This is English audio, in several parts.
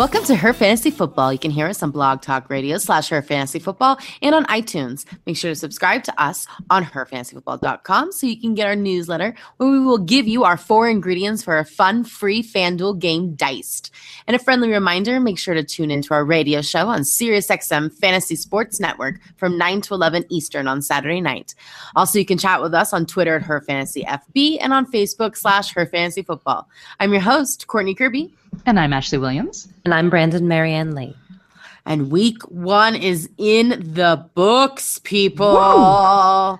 Welcome to Her Fantasy Football. You can hear us on Blog Talk Radio slash Her Fantasy Football and on iTunes. Make sure to subscribe to us on HerFantasyFootball.com so you can get our newsletter where we will give you our four ingredients for a fun, free FanDuel game diced. And a friendly reminder, make sure to tune into our radio show on SiriusXM Fantasy Sports Network from 9 to 11 Eastern on Saturday night. Also, you can chat with us on Twitter at Her Fantasy FB and on Facebook slash Her Fantasy Football. I'm your host, Courtney Kirby. And I'm Ashley Williams. And I'm Brandon Marianne Lee. And week one is in the books, people.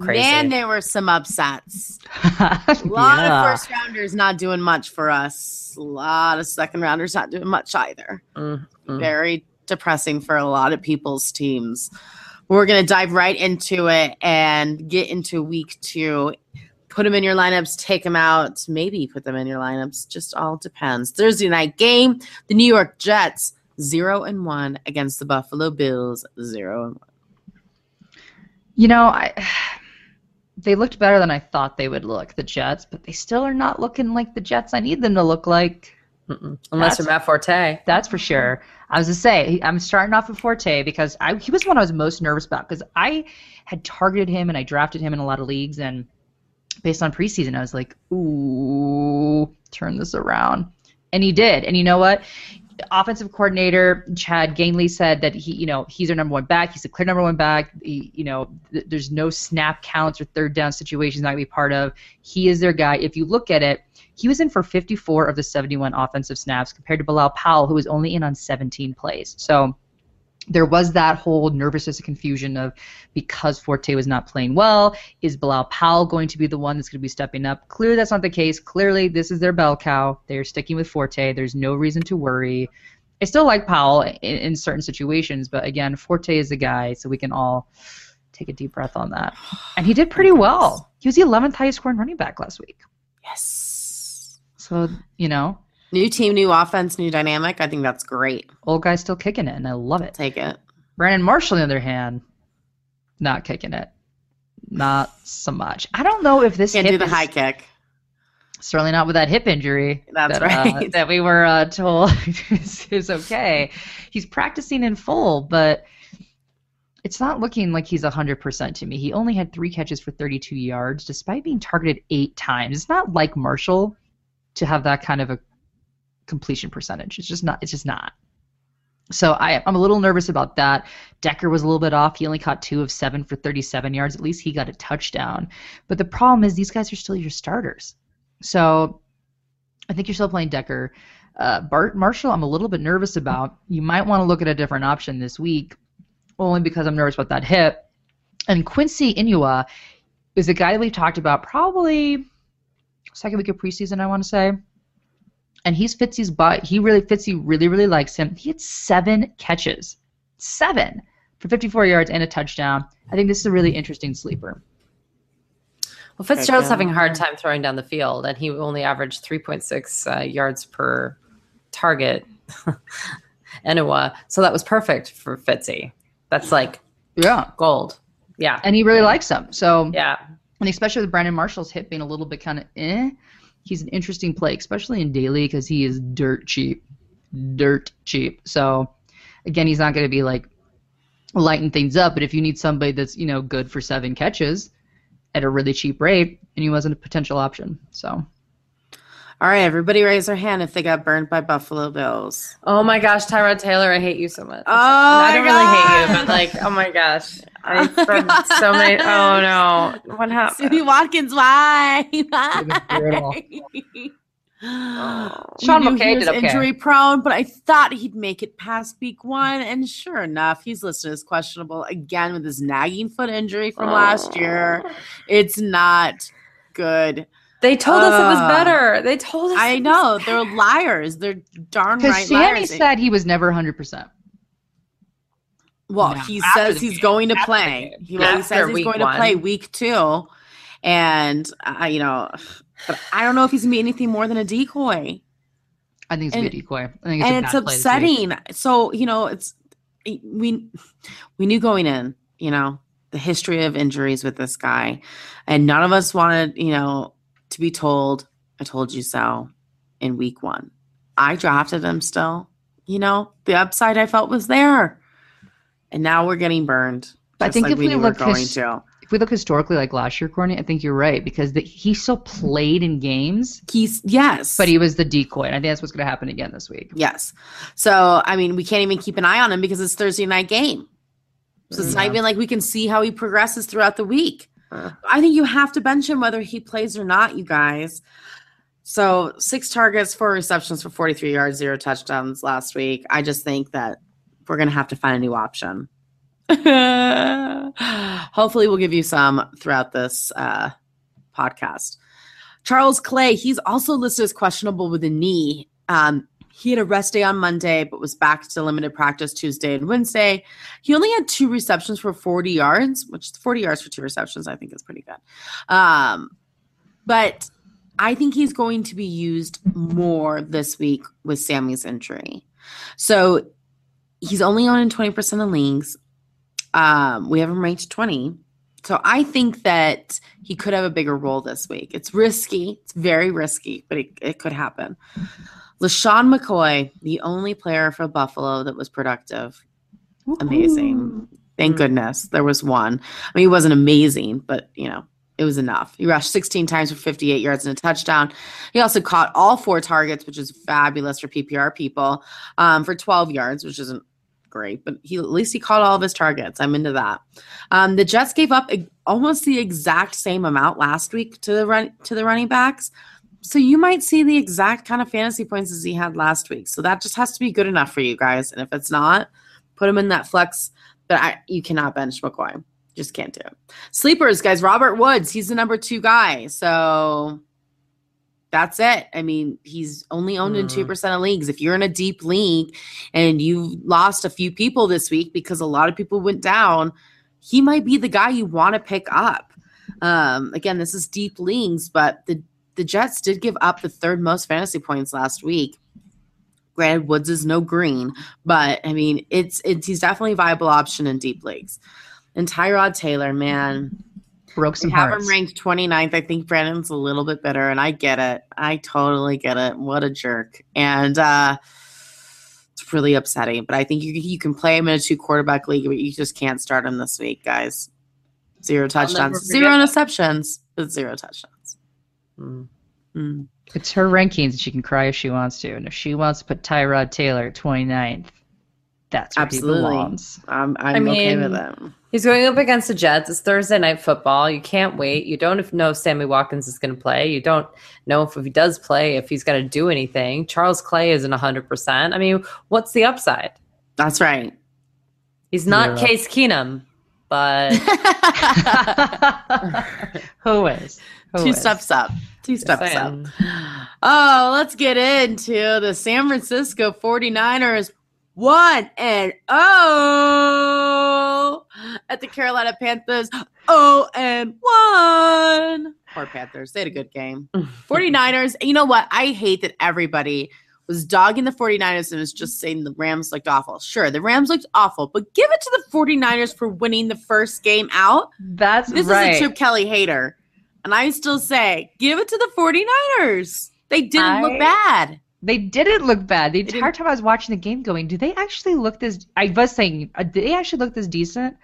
Crazy. Man, there were some upsets. A lot Yeah. of first rounders not doing much for us. A lot of second rounders not doing much either. Mm, mm. Very depressing for a lot of people's teams. We're going to dive right into it and get into week two. Put them in your lineups, take them out, maybe put them in your lineups. Just all depends. Thursday night game, the New York Jets, zero and one against the Buffalo Bills, zero and one. You know, I they looked better than I thought they would look, the Jets, but they still are not looking like the Jets I need them to look like. Mm-mm. Unless you're Matt Forte. That's for sure. I was to say, I'm starting off with Forte because I, he was one I was most nervous about because I had targeted him and I drafted him in a lot of leagues and based on preseason, I was like, ooh, turn this around. And he did. And you know what? Offensive coordinator Chan Gailey said that he, you know, he's our number one back. He's a clear number one back. He, you know, th- there's no snap counts or third down situations not gonna be part of. He is their guy. If you look at it, he was in for 54 of the 71 offensive snaps compared to Bilal Powell, who was only in on 17 plays. So there was that whole nervousness and confusion of because Forte was not playing well, is Bilal Powell going to be the one that's going to be stepping up? Clearly, that's not the case. Clearly, this is their bell cow. They're sticking with Forte. There's no reason to worry. I still like Powell in, in certain situations, but again, Forte is the guy, so we can all take a deep breath on that. And he did pretty oh well. He was the 11th highest scoring running back last week. Yes. So, you know, New team, new offense, new dynamic. I think that's great. old guy's still kicking it, and I love it. Take it. Brandon Marshall, on the other hand, not kicking it. Not so much. I don't know if this Can't do the high kick. certainly not with that hip injury. That's that, uh, right. that we were uh, told is, is okay. He's practicing in full, but it's not looking like he's 100% to me. He only had three catches for 32 yards, despite being targeted eight times. It's not like Marshall to have that kind of a completion percentage. It's just not. It's just not. So I, I'm a little nervous about that. Decker was a little bit off. He only caught two of seven for 37 yards. At least he got a touchdown. But the problem is these guys are still your starters. So I think you're still playing Decker. Uh, Bart Marshall, I'm a little bit nervous about. You might want to look at a different option this week, only because I'm nervous about that hip. And Quincy Enunwa is a guy that we've talked about probably second week of preseason, I want to say. And he's Fitzy's butt. He really Fitzy really really likes him. He had seven catches, seven for 54 yards and a touchdown. I think this is a really interesting sleeper. Well, Fitzgerald's having a hard time throwing down the field, and he only averaged 3.6 uh, yards per target. Enunwa. So that was perfect for Fitzy. That's like Yeah, gold. Yeah. and he really likes him. So Yeah. and especially with Brandon Marshall's hip being a little bit kind of eh, he's an interesting play, especially in daily because he is dirt cheap, dirt cheap. So again, he's not going to be like lighten things up, but if you need somebody that's you know good for seven catches at a really cheap rate, and he wasn't a potential option. So All right, everybody raise their hand if they got burned by Buffalo Bills. Oh my gosh, Tyrod Taylor, I hate you so much. Oh I don't really hate you, but like, oh my gosh. I Oh so many. Oh no. What happened? Sammy Watkins, why? brutal. Why? Sean We knew McKay he was did okay. injury prone, but I thought he'd make it past week one, and sure enough, he's listed as questionable again with his nagging foot injury from last oh. year. It's not good. They told us it was better. They told us. I it know better. they're liars. They're darn because right Sammy liars. said he was never 100. percent Well, No, he says he's game. going to play. He, well, he says he's week going to play week two, and uh, you know, but I don't know if he's gonna be anything more than a decoy, I think it's And- a decoy. I think it's and a it's bad play this week. upsetting. So you know, it's we we knew going in, you know, the history of injuries with this guy, and none of us wanted, you know, to be told, "I told you so," in week one. I drafted him still you know, the upside I felt was there. And now we're getting burned. I think like if we knew look going his- to. If we look historically, like last year, Courtney, I think you're right because the, he still played in games, He's yes. but he was the decoy, and I think that's what's going to happen again this week. Yes. So, I mean, we can't even keep an eye on him because it's Thursday night game. So it's not even like we can see how he progresses throughout the week. Uh. I think you have to bench him whether he plays or not, you guys. So six targets, four receptions for 43 yards, zero touchdowns last week. I just think that we're going to have to find a new option. Hopefully, we'll give you some throughout this uh, podcast. Charles Clay, he's also listed as questionable with a knee. Um, he had a rest day on Monday, but was back to limited practice Tuesday and Wednesday. He only had two receptions for 40 yards, which 40 yards for two receptions, I think is pretty good. Um, but I think he's going to be used more this week with Sammy's injury. So he's only on in 20% of leagues. Um, we have him ranked 20. So I think that he could have a bigger role this week. It's risky. It's very risky, but it, it could happen. LeSean McCoy, the only player for Buffalo that was productive. Amazing. Thank goodness there was one. I mean, he wasn't amazing, but you know, it was enough. He rushed 16 times for 58 yards and a touchdown. He also caught all four targets, which is fabulous for PPR people, um, for 12 yards, which isn't great, but he at least he caught all of his targets. I'm into that. Um, the Jets gave up almost the exact same amount last week to the run to the running backs. So you might see the exact kind of fantasy points as he had last week. So that just has to be good enough for you guys. And if it's not, put him in that flex. But I, you cannot bench McCoy. Just can't do it. Sleepers, guys. Robert Woods, he's the number two guy. So that's it. I mean, he's only owned in Hmm. 2% of leagues. If you're in a deep league and you lost a few people this week because a lot of people went down, he might be the guy you want to pick up. Um, again, this is deep leagues, but the, the Jets did give up the third most fantasy points last week. Granted, Woods is no green, but I mean, it's it's he's definitely a viable option in deep leagues. And Tyrod Taylor, man, Broke we some have hearts. him ranked 29th. I think Brandon's a little bit better, and I get it. I totally get it. What a jerk. And uh it's really upsetting. But I think you you can play him in a two quarterback league, but you just can't start him this week, guys. Zero touchdowns, zero interceptions, but zero touchdowns. Mm. Mm. It's her rankings. She can cry if she wants to. And if she wants to put Tyrod Taylor at 29th, that's where Absolutely. he belongs. I'm, I'm I okay with it. He's going up against the Jets. It's Thursday night football. You can't wait. You don't know if Sammy Watkins is going to play. You don't know if, if he does play, if he's going to do anything. Charles Clay isn't 100%. I mean, what's the upside? That's right. He's not Zero. Case Keenum, but Who is? Who Two is? steps up. Two Just steps up. Oh, let's get into the San Francisco 49ers 1 and 0 at the Carolina Panthers 0 and 1. Poor Panthers. They had a good game. 49ers, you know what? I hate that everybody was dogging the 49ers and was just saying the Rams looked awful. Sure, the Rams looked awful, but give it to the 49ers for winning the first game out. That's This right. is a Chip Kelly hater. And I still say, give it to the 49ers. They didn't I- look bad. They didn't look bad. The They entire time I was watching the game, going, do they actually look this? I was saying, uh, do they actually look this decent,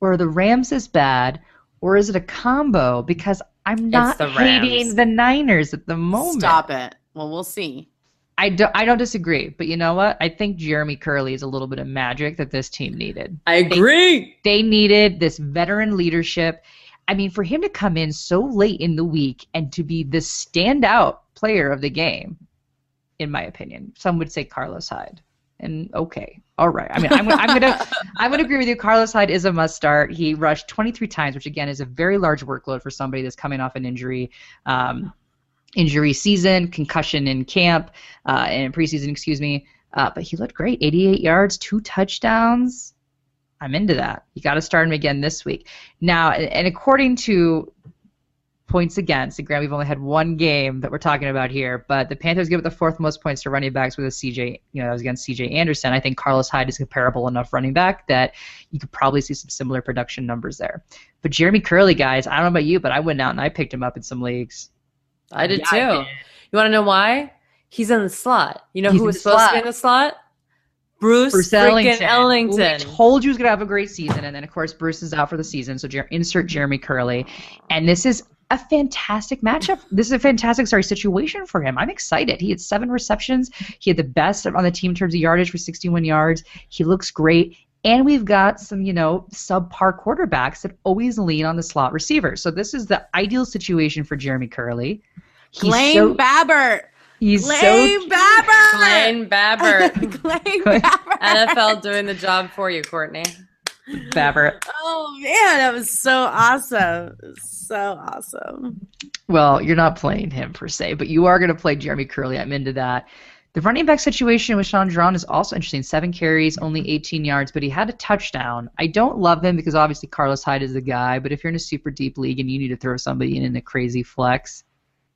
or are the Rams this bad, or is it a combo? Because I'm not the hating the Niners at the moment. Stop it. Well, we'll see. I don't. I don't disagree. But you know what? I think Jeremy Kerley is a little bit of magic that this team needed. I agree. They needed this veteran leadership. I mean, for him to come in so late in the week and to be the standout player of the game, in my opinion, some would say Carlos Hyde. And okay, all right. I mean, I'm, I'm gonna I'm gonna agree with you. Carlos Hyde is a must start. He rushed 23 times, which again is a very large workload for somebody that's coming off an injury. Um, injury season, concussion in camp, uh, and preseason, excuse me. Uh, but he looked great. 88 yards, two touchdowns. I'm into that. You got to start him again this week. Now, and according to points against, and Graham, we've only had one game that we're talking about here, but the Panthers give up the fourth most points to running backs with a CJ, you know, that was against CJ Anderson. I think Carlos Hyde is comparable enough running back that you could probably see some similar production numbers there. But Jeremy Kerley, guys, I don't know about you, but I went out and I picked him up in some leagues. I did Yeah, I too. You want to know why? He's in the slot. You know He's who was the supposed to be in the slot? Bruce, Bruce freaking Ellington. Ellington. We told you he was going to have a great season, and then of course Bruce is out for the season, so insert Jeremy Kerley, and this is a fantastic matchup. This is a fantastic, sorry, situation for him. I'm excited. He had seven receptions. He had the best on the team in terms of yardage for 61 yards. He looks great. And we've got some, you know, subpar quarterbacks that always lean on the slot receiver. So this is the ideal situation for Jeremy Kerley. He's Blaine so, Babbert. he's Blaine so Babbert. Blaine Babbert. Blaine Babbert. NFL doing the job for you, Courtney. Babbert. Oh man, that was so awesome. So awesome. Well, you're not playing him per se, but you are going to play Jeremy Kerley. I'm into that. The running back situation with Shaun Draughn is also interesting. Seven carries, only 18 yards, but he had a touchdown. I don't love him because obviously Carlos Hyde is the guy, but if you're in a super deep league and you need to throw somebody in in a crazy flex,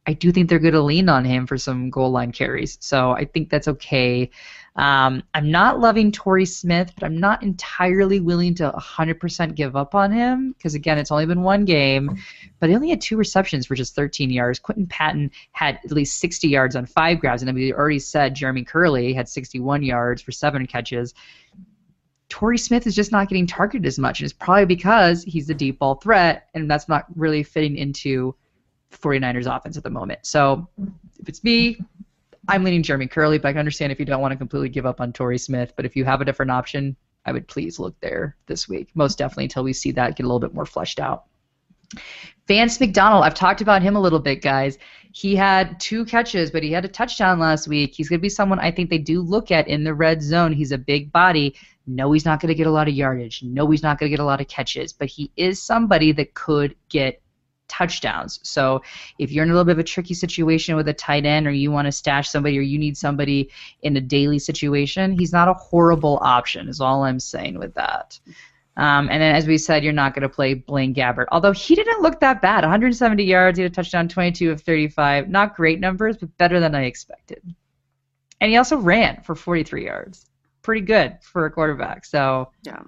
I do think they're going to lean on him for some goal line carries. So I think that's okay. Um, I'm not loving Torrey Smith, but I'm not entirely willing to 100% give up on him because, again, it's only been one game, but he only had two receptions for just 13 yards. Quinton Patton had at least 60 yards on five grabs, and we already said Jeremy Kerley had 61 yards for seven catches. Torrey Smith is just not getting targeted as much, and it's probably because he's the deep ball threat, and that's not really fitting into 49ers offense at the moment. So if it's me, I'm leaning Jeremy Kerley, but I can understand if you don't want to completely give up on Torrey Smith. But if you have a different option, I would please look there this week. Most definitely until we see that get a little bit more fleshed out. Vance McDonald, I've talked about him a little bit, guys. He had two catches, but he had a touchdown last week. He's going to be someone I think they do look at in the red zone. He's a big body. No, he's not going to get a lot of yardage. No, he's not going to get a lot of catches, but he is somebody that could get touchdowns. So if you're in a little bit of a tricky situation with a tight end or you want to stash somebody or you need somebody in a daily situation, he's not a horrible option, is all I'm saying with that. Um, and then, as we said, you're not going to play Blaine Gabbert. Although he didn't look that bad. 170 yards, he had a touchdown, 22 of 35. Not great numbers, but better than I expected. And he also ran for 43 yards. Pretty good for a quarterback. So, Yeah.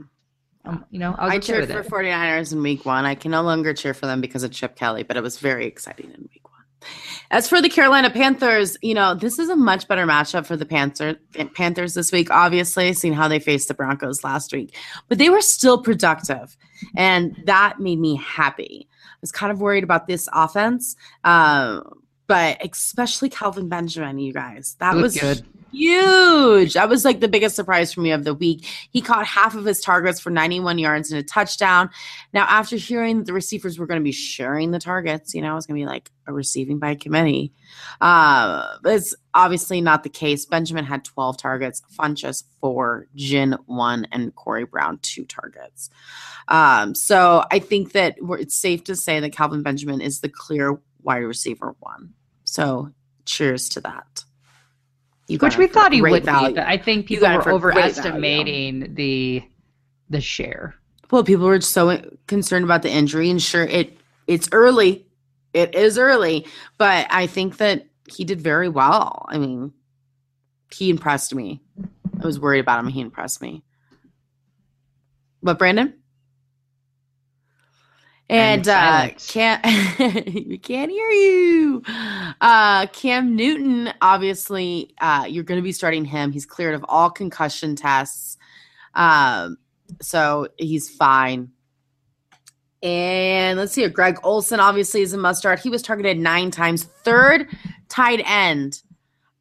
Um, you know, I, cheered for it. 49ers in week one. I can no longer cheer for them because of Chip Kelly, but it was very exciting in week one. As for the Carolina Panthers, you know, this is a much better matchup for the Panther, Panthers this week, obviously, seeing how they faced the Broncos last week. But they were still productive, and that made me happy. I was kind of worried about this offense, um, but especially Kelvin Benjamin, you guys. That was good. Huge. That was like the biggest surprise for me of the week. He caught half of his targets for 91 yards and a touchdown. Now, after hearing that the receivers were going to be sharing the targets, you know, it's going to be like a receiving by committee. Uh, it's obviously not the case. Benjamin had 12 targets, Funchess four, Ginn one, and Corey Brown two targets. Um, so I think that it's safe to say that Kelvin Benjamin is the clear wide receiver one. So cheers to that. Which we thought he would value. be, but I think people were overestimating the the share. Well, people were so concerned about the injury, and sure, it it's early. It is early, but I think that he did very well. I mean, he impressed me. I was worried about him. He impressed me. What, Brandon? And uh, can't we can't hear you. Uh, Cam Newton, obviously, uh, you're going to be starting him. He's cleared of all concussion tests. Um, so he's fine. And let's see here. Greg Olsen obviously is a must start. He was targeted nine times, third tight end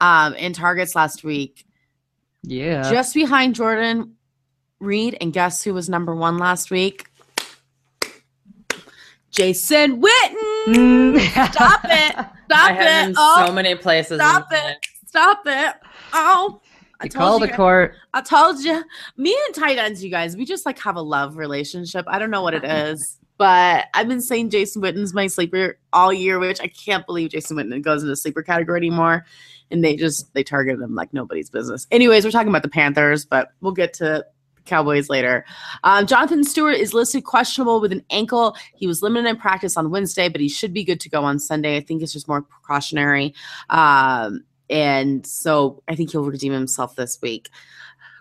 um, in targets last week, Yeah. just behind Jordan Reed. And guess who was number one last week? Jason Witten. Mm. Stop it. Stop I have it. Oh, so many places. stop in it. Stop it. Oh. I You told call you the guys- court. I told you, me and tight ends, you guys, we just like have a love relationship. I don't know what it mm-hmm. is, but I've been saying Jason Witten's my sleeper all year, which I can't believe Jason Witten goes into the sleeper category anymore. And they just they target him like nobody's business. Anyways, we're talking about the Panthers, but we'll get to the Cowboys later. Um, Jonathan Stewart is listed questionable with an ankle. He was limited in practice on Wednesday, but he should be good to go on Sunday. I think it's just more precautionary. Um, and so I think he'll redeem himself this week.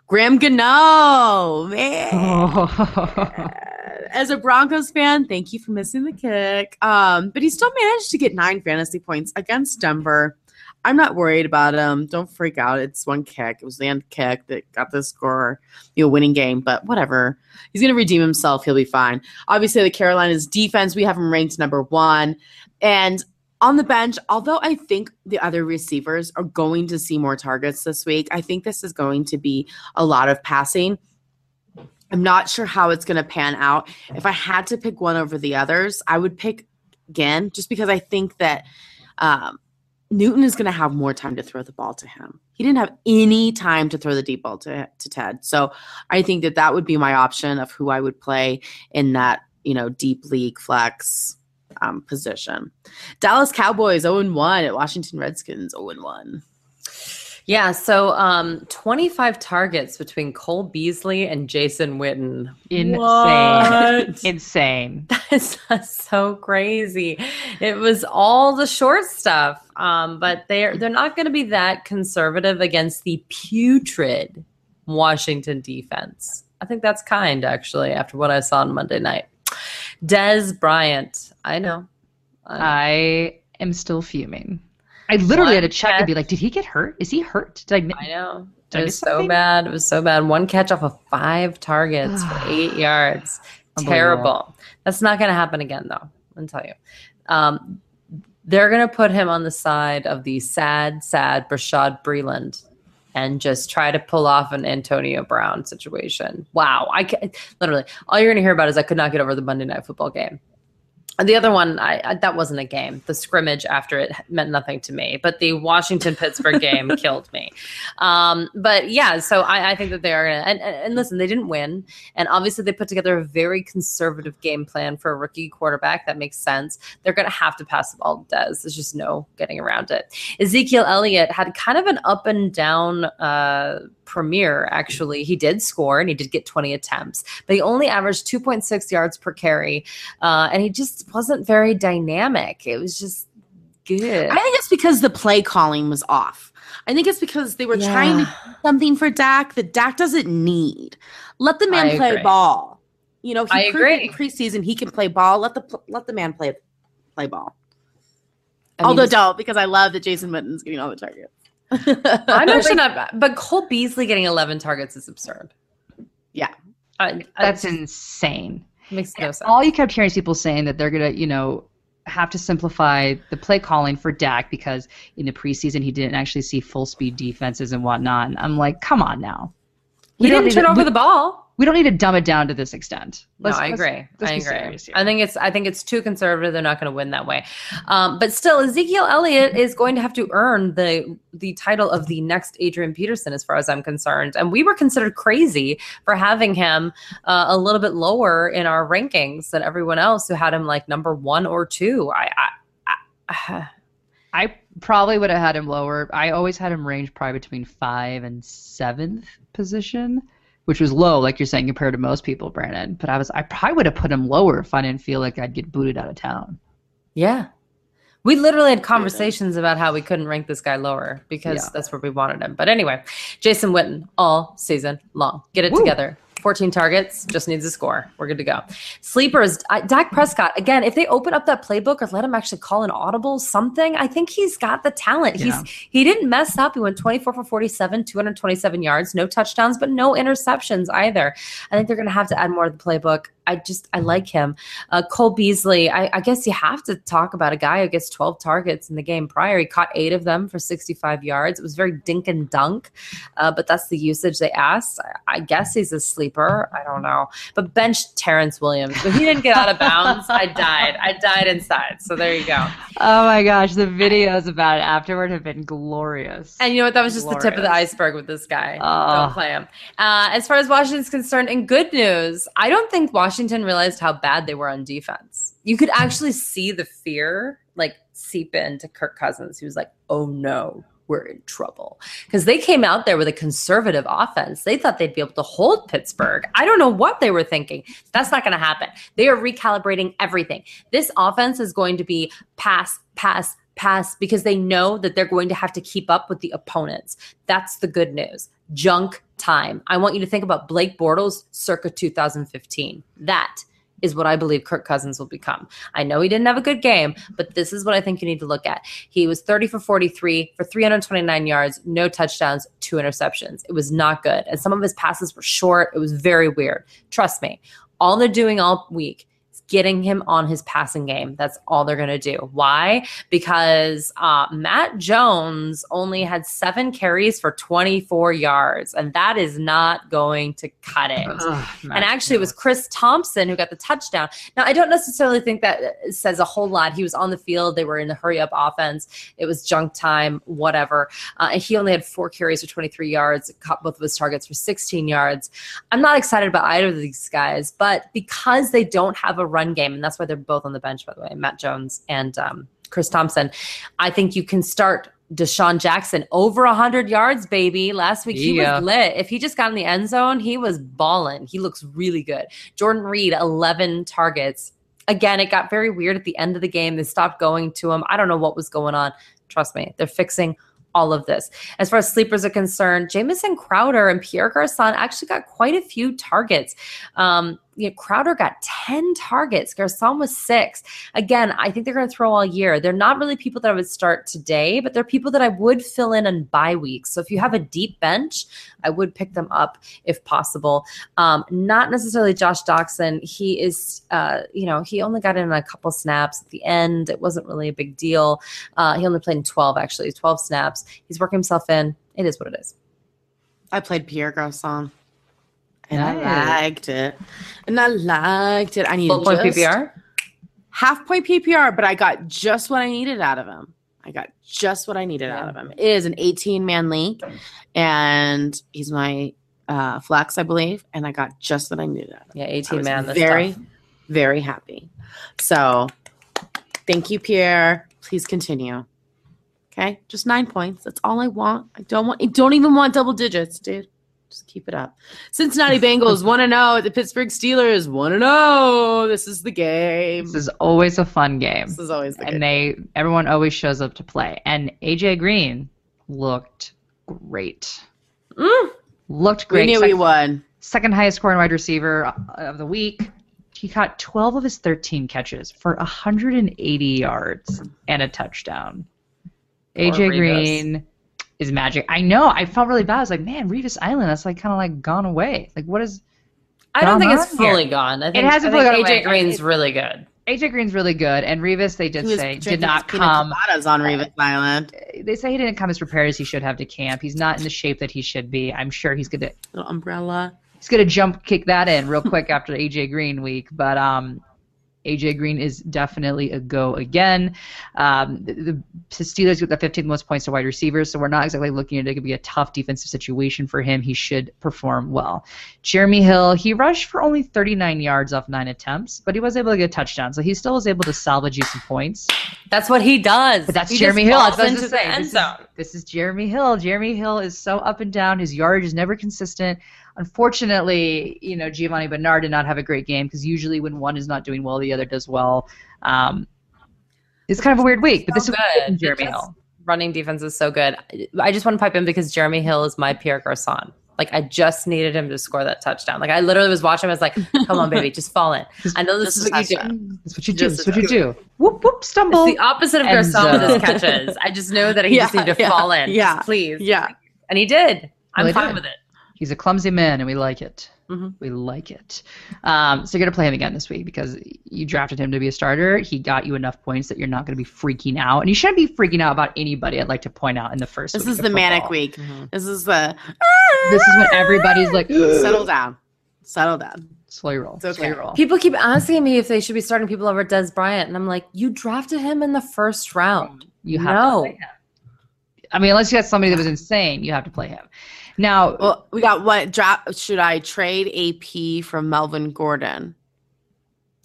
Graham Gano, man. As a Broncos fan, thank you for missing the kick. Um, but he still managed to get nine fantasy points against Denver. I'm not worried about him. Don't freak out. It's one kick. It was the end kick that got the score, you know, winning game. But whatever. He's going to redeem himself. He'll be fine. Obviously, the Carolinas defense, we have him ranked number one. And on the bench, although I think the other receivers are going to see more targets this week, I think this is going to be a lot of passing. I'm not sure how it's going to pan out. If I had to pick one over the others, I would pick again, just because I think that um, Newton is going to have more time to throw the ball to him. He didn't have any time to throw the deep ball to, to Ted. So I think that that would be my option of who I would play in that, you know, deep league flex um, position. Dallas Cowboys 0 1 at Washington Redskins 0 1. Yeah, so um, 25 targets between Cole Beasley and Jason Witten. Insane. What? Insane. That is so crazy. It was all the short stuff, um, but they're they're not going to be that conservative against the putrid Washington defense. I think that's kind, actually, after what I saw on Monday night. Dez Bryant, I know. I know. I am still fuming. I literally had to One check and be like, did he get hurt? Is he hurt? Did I? I know. Did I It miss was so bad. It was so bad. One catch off of five targets for eight yards. Terrible. That's not going to happen again, though. I'll tell you. Um, they're going to put him on the side of the sad, sad Bashaud Breeland and just try to pull off an Antonio Brown situation. Wow. I can, literally, all you're going to hear about is I could not get over the Monday Night Football game. The other one, I, I that wasn't a game. The scrimmage after it meant nothing to me, but the Washington Pittsburgh game killed me. Um, but yeah, so I, I think that they are gonna and, and, and listen, they didn't win, and obviously they put together a very conservative game plan for a rookie quarterback. That makes sense. They're gonna have to pass the ball to Dez. There's just no getting around it. Ezekiel Elliott had kind of an up and down uh, premiere. Actually, he did score and he did get 20 attempts, but he only averaged 2.6 yards per carry, uh, and he just wasn't very dynamic. It was just good. I think it's because the play calling was off. I think it's because they were trying to do something for Dak that Dak doesn't need. Let the man I play agree. ball. You know, he I agree. in preseason he can play ball. Let the let the man play play ball. I mean, Although he's- don't because I love that Jason Witten's getting all the targets. I'm actually not, but Cole Beasley getting 11 targets is absurd. Yeah. I, I- That's uh, insane. Makes no sense. All you kept hearing is people saying that they're gonna, you know, have to simplify the play calling for Dak because in the preseason he didn't actually see full speed defenses and whatnot. And I'm like, come on now. He didn't turn over we- the ball. We don't need to dumb it down to this extent. No, Let's- I let's- agree. let's I agree. I think it's I think it's too conservative. They're not going to win that way. Um, but still, Ezekiel Elliott is going to have to earn the the title of the next Adrian Peterson, as far as I'm concerned. And we were considered crazy for having him uh, a little bit lower in our rankings than everyone else who had him like number one or two. I, I, I I probably would have had him lower. I always had him range probably between five and seventh position, which was low, like you're saying, compared to most people, Brandon. But I was I probably would have put him lower if I didn't feel like I'd get booted out of town. Yeah. We literally had conversations about how we couldn't rank this guy lower because Yeah. that's where we wanted him. But anyway, Jason Witten all season long. Get it Woo. together. 14 targets, just needs a score. We're good to go. Sleepers, I, Dak Prescott, again, if they open up that playbook or let him actually call an audible, something, I think he's got the talent. Yeah. He's He didn't mess up. He went 24 for 47, 227 yards, no touchdowns, but no interceptions either. I think they're going to have to add more to the playbook. I just, I like him. Uh, Cole Beasley, I, I guess you have to talk about a guy who gets 12 targets in the game prior. He caught eight of them for 65 yards. It was very dink and dunk, uh, but that's the usage they asked. I, I guess he's a sleeper. I don't know. But bench Terrence Williams. When he didn't get out of bounds, I died. I died inside. So there you go. Oh my gosh, the videos about it afterward have been glorious. And you know what? That was just the tip of the iceberg with this guy. Oh. Don't play him. Uh, as far as Washington's concerned, in good news, I don't think Washington realized how bad they were on defense. You could actually see the fear like seep into Kirk Cousins. He was like, oh no. We're in trouble because they came out there with a conservative offense. They thought they'd be able to hold Pittsburgh. I don't know what they were thinking. That's not going to happen. They are recalibrating everything. This offense is going to be pass, pass, pass because they know that they're going to have to keep up with the opponents. That's the good news. Junk time. I want you to think about Blake Bortles circa 2015. That is what I believe Kirk Cousins will become. I know he didn't have a good game, but this is what I think you need to look at. He was 30 for 43 for 329 yards, no touchdowns, two interceptions. It was not good. And some of his passes were short. It was very weird. Trust me. All they're doing all week getting him on his passing game. That's all they're going to do. Why? Because uh, Matt Jones only had seven carries for 24 yards, and that is not going to cut it. Ugh, and actually, it was Chris Thompson who got the touchdown. Now, I don't necessarily think that says a whole lot. He was on the field, they were in the hurry up offense, it was junk time, whatever. Uh, and he only had four carries for 23 yards, caught both of his targets for 16 yards. I'm not excited about either of these guys, but because they don't have a run game, and that's why they're both on the bench, by the way, Matt Jones and um, Chris Thompson. I think you can start DeSean Jackson over 100 yards, baby. Last week he Yeah. was lit. If he just got in the end zone, he was balling. He looks really good. Jordan Reed, 11 targets. Again, it got very weird at the end of the game. They stopped going to him. I don't know what was going on. Trust me, they're fixing all of this. As far as sleepers are concerned, Jamison Crowder and Pierre Garcon actually got quite a few targets. Um, you know, Crowder got 10 targets. Garcon was six. Again, I think they're going to throw all year. They're not really people that I would start today, but they're people that I would fill in on bye weeks. So if you have a deep bench, I would pick them up if possible. Um, not necessarily Josh Doctson. He is, uh, you know, he only got in a couple snaps at the end. It wasn't really a big deal. Uh, he only played in 12, actually, 12 snaps. He's working himself in. It is what it is. I played Pierre Garcon. And I liked it. And I liked it. I needed Full point PPR. half point PPR, but I got just what I needed out of him. I got just what I needed out of him. It is an 18 man league, and he's my uh, flex, I believe, and I got just what I needed out of him. Yeah, I 18 was man. Very, tough. very happy. So, thank you, Pierre. Please continue. Okay, just nine points. That's all I want. I don't want. I don't even want double digits, dude. Just keep it up. Cincinnati Bengals one and zero. The Pittsburgh Steelers one and zero. This is the game. This is always a fun game. This is always the game. and they everyone always shows up to play. And AJ Green looked great. Mm, Looked we great. knew Sec- he won. second highest scoring wide receiver of the week. He caught 12 of his 13 catches for 180 yards and a touchdown. AJ. Green is magic. I know. I felt really bad. I was like, man, Revis Island, that's like kind of like gone away. Like, what is I don't think it's on here? fully gone. I think, it hasn't I think fully gone AJ away. Green's It- really good. AJ Green's really good, and Revis they did say did not his pina come. on Revis Island. They say he didn't come as prepared as he should have to camp. He's not in the shape that he should be. I'm sure he's gonna Little umbrella. he's gonna jump kick that in real quick after the AJ Green week. But um, AJ Green is definitely a go again. Um, the, the Steelers get the 15th most points to wide receivers, so we're not exactly looking at it Could be a tough defensive situation for him. He should perform well. Jeremy Hill, he rushed for only 39 yards off nine attempts, but he was able to get a touchdown, so he still was able to salvage you some points. That's what he does. But that's He Jeremy Hill. That's what I was into just the saying. This is, this is Jeremy Hill. Jeremy Hill is so up and down. His yardage is never consistent. Unfortunately, you know, Giovani Bernard did not have a great game because usually when one is not doing well, the other does well. Um, it's kind of a weird week, but this is good. Jeremy Hill. running defense is so good. I just want to pipe in because Jeremy Hill is my Pierre Garcon. Like I just needed him to score that touchdown. Like I literally was watching. I was like, "Come on, baby, just fall in." I know this is what you do. That's what you do. Just That's what you do. Whoop whoop, It's stumble. the opposite of Garcon with his catches. I just know that he just Yeah, needed to yeah, fall in. yeah. Just please. Yeah. And he did. I'm he fine did. with it. He's a clumsy man, and we like it. Mhm. We like it. Um, so you're gonna play him again this week because you drafted him to be a starter. He got you enough points that you're not gonna be freaking out, and you shouldn't be freaking out about anybody. I'd like to point out in the first. This week is of the manic week. Mm-hmm. This is the This is when everybody's like, settle down. Settle down. slow your roll, It's okay. slow your roll. People keep asking me if they should be starting people over Dez Bryant, and I'm like, you drafted him in the first round. You have No. to play him. I mean, unless you got somebody that was insane, you have to play him. Now, Well, we got what draft? Should I trade AP from Melvin Gordon?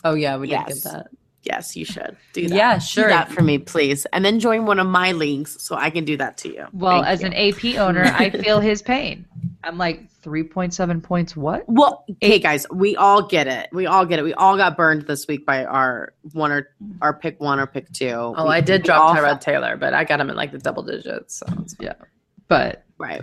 Oh yeah, we did get that. Yes, you should do that. Yeah, sure. Do that for me, please, and then join one of my leagues so I can do that to you. well, Thank as you. an AP owner, I feel his pain. I'm like 3.7 points. What? Well, hey guys, we all get it. We all get it. We all got burned this week by our one or our pick one or pick two. Oh, We- I did drop all Tyrod Taylor, but I got him in like the double digits. So it's But Right.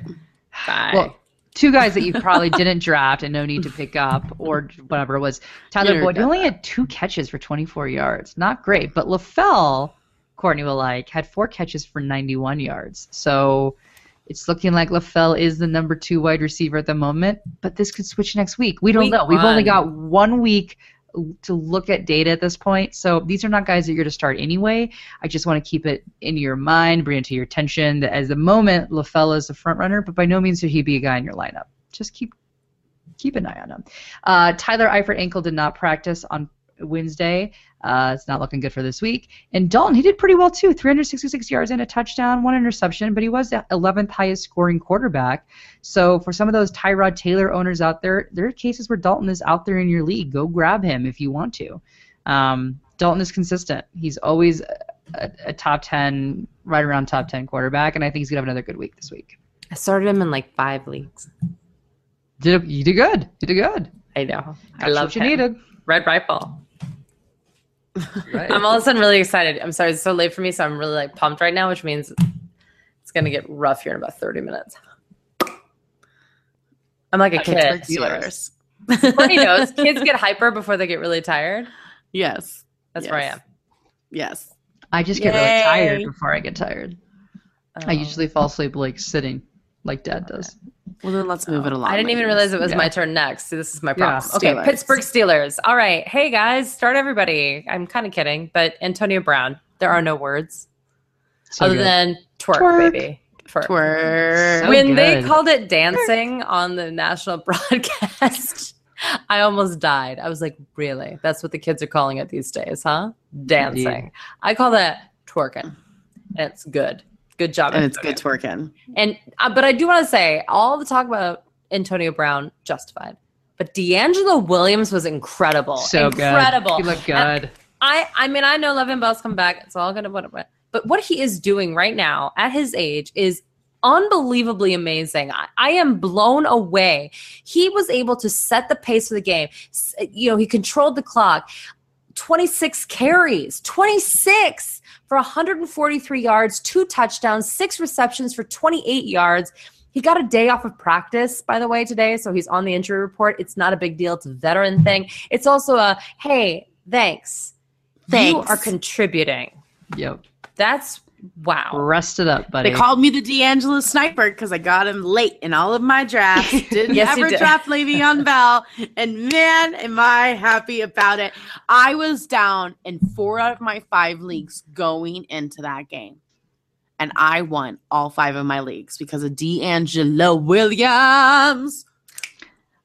Fine. Well, two guys that you probably didn't draft and no need to pick up or whatever it was. Tyler Boyd, he only had two catches for 24 yards. Not great. But LaFell, Courtney will like, had four catches for 91 yards. So it's looking like LaFell is the number two wide receiver at the moment, but this could switch next week. We don't Week know. We've only got one week to look at data at this point. So these are not guys that you're to start anyway. I just want to keep it in your mind, bring it to your attention that as the moment LaFell is the front runner, but by no means should he be a guy in your lineup. Just keep keep an eye on him. Uh, Tyler Eifert ankle did not practice on Wednesday. Uh, it's not looking good for this week. And Dalton, he did pretty well too. 366 yards and a touchdown, one interception, but he was the 11th highest scoring quarterback. So for some of those Tyrod Taylor owners out there, there are cases where Dalton is out there in your league. Go grab him if you want to. Um, Dalton is consistent. He's always a, a top 10, right around top 10 quarterback, and I think he's gonna have another good week this week. I started him in like five leagues. Did you did good? You did good. I know. I love what you him. needed. Red rifle. Right. I'm all of a sudden really excited. I'm sorry, it's so late for me, so I'm really like pumped right now, which means it's gonna get rough here in about 30 minutes. I'm like a Pittsburgh kid. Steelers. Courtney knows kids get hyper before they get really tired. Yes. That's where I am. Yes. I just get really tired before I get tired. I Um, usually fall asleep like sitting, like Dad does. Well, then let's move it along. I didn't even realize it was Yeah. my turn next. So this is my Yeah. problem. Okay, Steelers. Pittsburgh Steelers. All right. Hey guys, start everybody. I'm kind of kidding, but Antonio Brown. There are no words So other good. than twerk, Twerk. baby. Twerk. Twerk. So when they called it dancing on the national broadcast, I almost died. I was like, really? That's what the kids are calling it these days, huh? Dancing. Indeed. I call that twerking. And it's good. Good job. and it's Antonio. good twerking. And uh, but I do want to say all the talk about Antonio Brown justified, but DeAngelo Williams was incredible. so incredible. good. He looked And good. I I mean I know Le'Veon Bell's come back. It's all gonna whatever. But what he is doing right now at his age is unbelievably amazing. I, I am blown away. He was able to set the pace of the game. S- You know, he controlled the clock. 26 carries, 26 for 143 yards, two touchdowns, six receptions for 28 yards. He got a day off of practice, by the way, today. So he's on the injury report. It's not a big deal. It's a veteran thing. It's also a hey, thanks. Thanks. You are contributing. Yep. That's wow. Rest it up, buddy. They called me the DeAngelo sniper because I got him late in all of my drafts. Didn't Yes, you ever did. draft Le'Veon Bell, and man, am I happy about it! I was down in four out of my five leagues going into that game, and I won all five of my leagues because of DeAngelo Williams.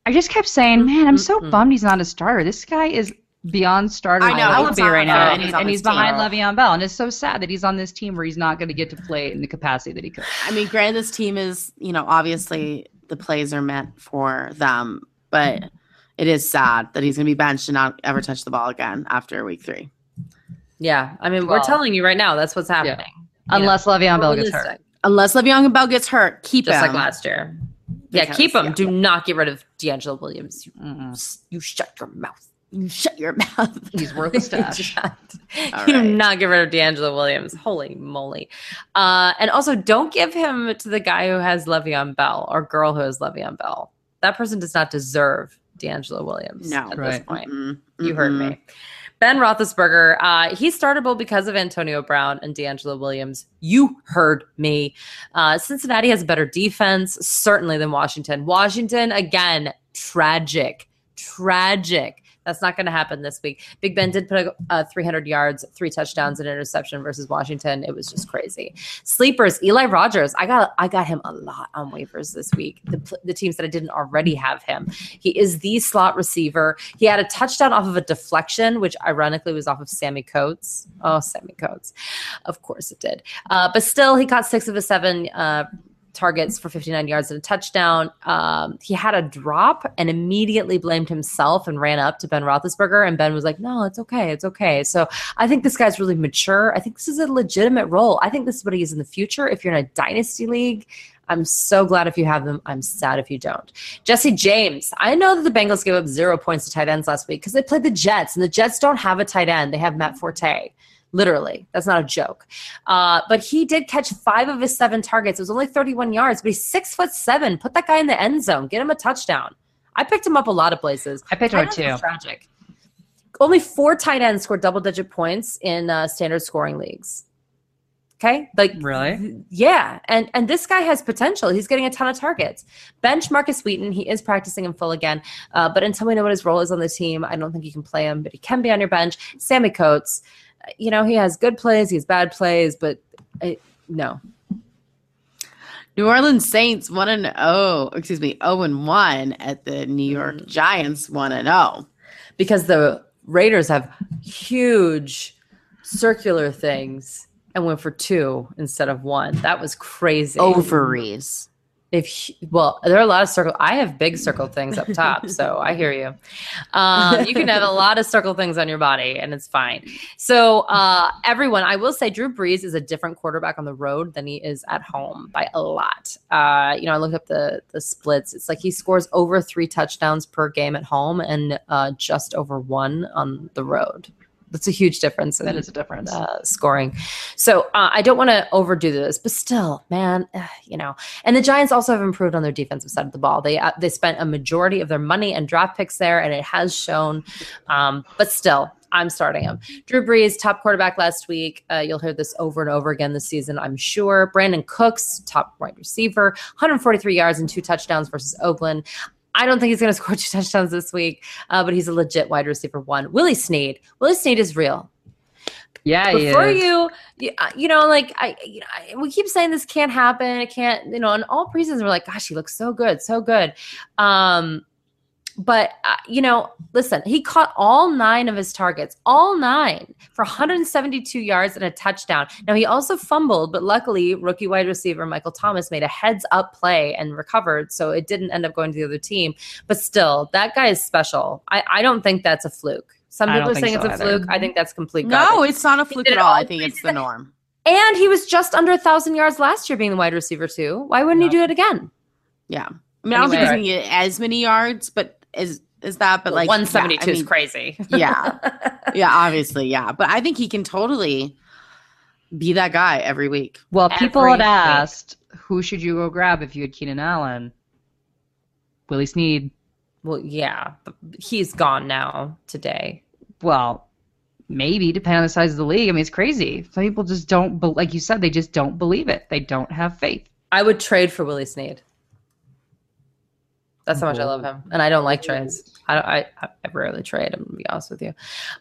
I just kept saying, man, I'm so Mm-mm. bummed he's not a starter. This guy is beyond starter I know, caliber he's not right now, and and, he's he's, and he's behind team. Le'Veon Bell, and it's so sad that he's on this team where he's not going to get to play in the capacity that he could. I mean, granted, this team is, you know, obviously the plays are meant for them, but it is sad that he's going to be benched and not ever touch the ball again after week three. Yeah. I mean, we're telling you right now that's what's happening. You know, Unless Le'Veon Bell gets hurt. Unless Le'Veon Bell gets hurt, keep Just him. like last year. Yeah, keep him. yeah. Do not get rid of DeAngelo Williams. You, you shut your mouth. You shut your mouth. He's worth a stash. All All you do not get rid of DeAngelo Williams. Holy moly. Uh, and also, don't give him to the guy who has Le'Veon Bell or girl who has Le'Veon Bell. That person does not deserve DeAngelo Williams No. at this point. Mm-mm. You heard Mm-mm. me. Ben Roethlisberger, uh, he's startable because of Antonio Brown and DeAngelo Williams. You heard me. Uh, Cincinnati has a better defense, certainly, than Washington. Washington, again, tragic, tragic. That's not going to happen this week. Big Ben did put uh, 300 yards, three touchdowns, and interception versus Washington. It was just crazy. Sleepers, Eli Rogers. I got I got him a lot on waivers this week. The, the teams that I didn't already have him. He is the slot receiver. He had a touchdown off of a deflection, which ironically was off of Sammie Coates. Oh, Sammie Coates. Of course it did. Uh, but still, he caught six of his seven uh, targets for 59 yards and a touchdown. Um, he had a drop and immediately blamed himself and ran up to Ben Roethlisberger. And Ben was like, no, it's okay. It's okay. So I think this guy's really mature. I think this is a legitimate role. I think this is what he is in the future. If you're in a dynasty league, I'm so glad if you have them. I'm sad if you don't. Jesse James. I know that the Bengals gave up zero points to tight ends last week because they played the Jets, and the Jets don't have a tight end. They have Matt Forte. Literally, that's not a joke. Uh, but he did catch five of his seven targets. It was only 31 yards, but he's six foot seven. Put that guy in the end zone. Get him a touchdown. I picked him up a lot of places. I picked him up too. Tragic. Only four tight ends scored double digit points in uh, standard scoring leagues. Okay, like really, yeah, and and this guy has potential. He's getting a ton of targets. Bench Markus Wheaton. He is practicing in full again, uh, but until we know what his role is on the team, I don't think you can play him. But he can be on your bench. Sammie Coates, you know, he has good plays, he has bad plays, but I, no. New Orleans Saints one and oh, excuse me, zero and one at the New York mm. Giants one and zero, because the Raiders have huge circular things and went for two instead of one. That was crazy. Ovaries. If well, there are a lot of circle. I have big circle things up top, so I hear you. Um, you can have a lot of circle things on your body, and it's fine. So, uh, everyone, I will say, Drew Brees is a different quarterback on the road than he is at home by a lot. Uh, you know, I looked up the the splits. It's like he scores over three touchdowns per game at home and uh, just over one on the road. That's a huge difference. That is a difference. Uh, scoring. So uh, I don't want to overdo this, but still, man, uh, you know. And the Giants also have improved on their defensive side of the ball. They uh, they spent a majority of their money and draft picks there, and it has shown. Um, but still, I'm starting him. Drew Brees, top quarterback last week. Uh, you'll hear this over and over again this season, I'm sure. Brandin Cooks, top wide receiver, 143 yards and two touchdowns versus Oakland. I don't think he's going to score two touchdowns this week, uh, but he's a legit wide receiver one. Willie Snead. Willie Snead is real. Yeah, yeah. before you, you, uh, you know, like I, you know, I, we keep saying this can't happen. It can't, you know, and all preseasons we're like, gosh, he looks so good, so good. Um, but, uh, you know, listen, he caught all nine of his targets, all nine for 172 yards and a touchdown. Now, he also fumbled, but luckily, rookie wide receiver Michael Thomas made a heads up play and recovered. So it didn't end up going to the other team. But still, that guy is special. I, I don't think that's a fluke. Some people are saying so it's a either. fluke. I think that's complete. Garbage. No, it's not a fluke at all. I think it's the norm. And he was just under a thousand yards last year being the wide receiver too. Why wouldn't he do it again? Yeah. I mean, anyway, I don't think he's going to get as many yards, but is is that but like 172 yeah, I mean, is crazy. yeah. Yeah obviously yeah. But i think he can totally be that guy every week. Well people every had asked who should you go grab if you had keenan allen? Willie snead. Well yeah he's gone now today. Well maybe depending on the size of the league. I mean it's crazy. Some people just don't like you said they just don't believe it. They don't have faith. I would trade for willie snead that's how much I love him, and I don't like trades. I I, I rarely trade. I'm gonna be honest with you.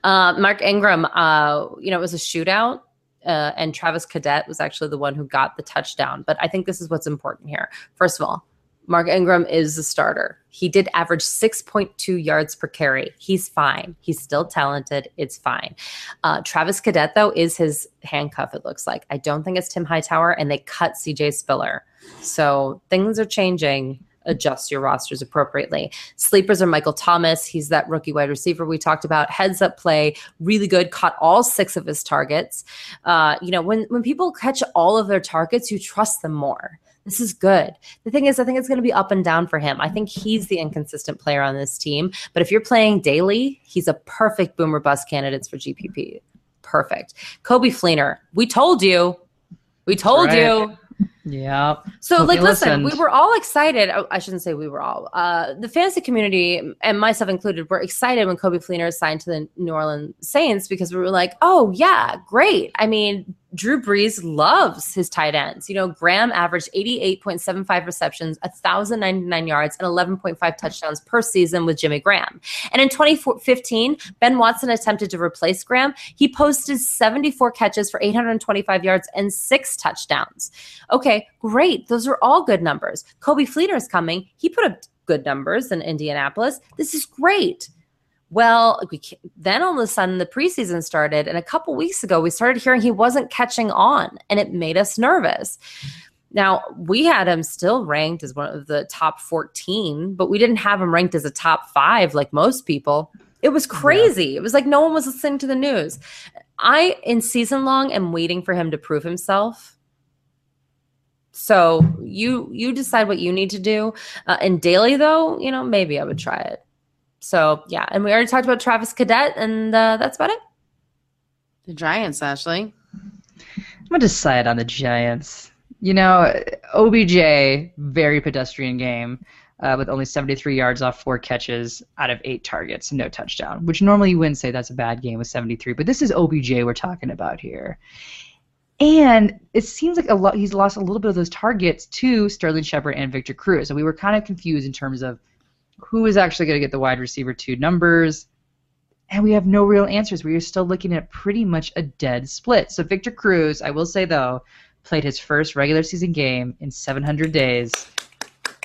Uh, Mark Ingram, uh, you know, it was a shootout, uh, and Travis Cadet was actually the one who got the touchdown. But I think this is what's important here. First of all, Mark Ingram is the starter. He did average 6.2 yards per carry. He's fine. He's still talented. It's fine. Uh, Travis Cadet, though, is his handcuff, it looks like. I don't think it's Tim Hightower, and they cut CJ Spiller. So things are changing adjust your rosters appropriately. Sleepers are Michael Thomas. He's that rookie wide receiver we talked about. Heads up play, really good. Caught all six of his targets. Uh, you know, when when people catch all of their targets, you trust them more. This is good. The thing is, I think it's going to be up and down for him. I think he's the inconsistent player on this team. But if you're playing daily, he's a perfect boomer bust candidate for GPP. Perfect. Coby Fleener, we told you. We told right. you yeah. So, Hope like, listen, we were all excited. Oh, I shouldn't say we were all. Uh, the fantasy community, and myself included, were excited when Coby Fleener signed to the New Orleans Saints because we were like, oh, yeah, great. I mean, Drew Brees loves his tight ends. You know, Graham averaged 88.75 receptions, 1,099 yards, and 11.5 touchdowns per season with Jimmy Graham. And in 2015, Ben Watson attempted to replace Graham. He posted 74 catches for 825 yards and six touchdowns. Okay, great. Those are all good numbers. Coby Fleener is coming. He put up good numbers in Indianapolis. This is great. Well, we then all of a sudden the preseason started, and a couple weeks ago we started hearing he wasn't catching on, and it made us nervous. Now, we had him still ranked as one of the top 14, but we didn't have him ranked as a top five like most people. It was crazy. Yeah. It was like no one was listening to the news. I, in season long, am waiting for him to prove himself. So you you decide what you need to do. Uh, in daily though, you know, maybe I would try it. So yeah, and we already talked about Travis Cadet, and uh, that's about it. The Giants, Ashley. I'm gonna decide on the Giants. You know, OBJ, very pedestrian game, uh, with only 73 yards off four catches out of eight targets, no touchdown. Which normally you wouldn't say that's a bad game with 73, but this is OBJ we're talking about here. And it seems like a lot he's lost a little bit of those targets to Sterling Shepard and Victor Cruz. So we were kind of confused in terms of who is actually going to get the wide receiver two numbers. And we have no real answers. We are still looking at pretty much a dead split. So Victor Cruz, I will say though, played his first regular season game in 700 days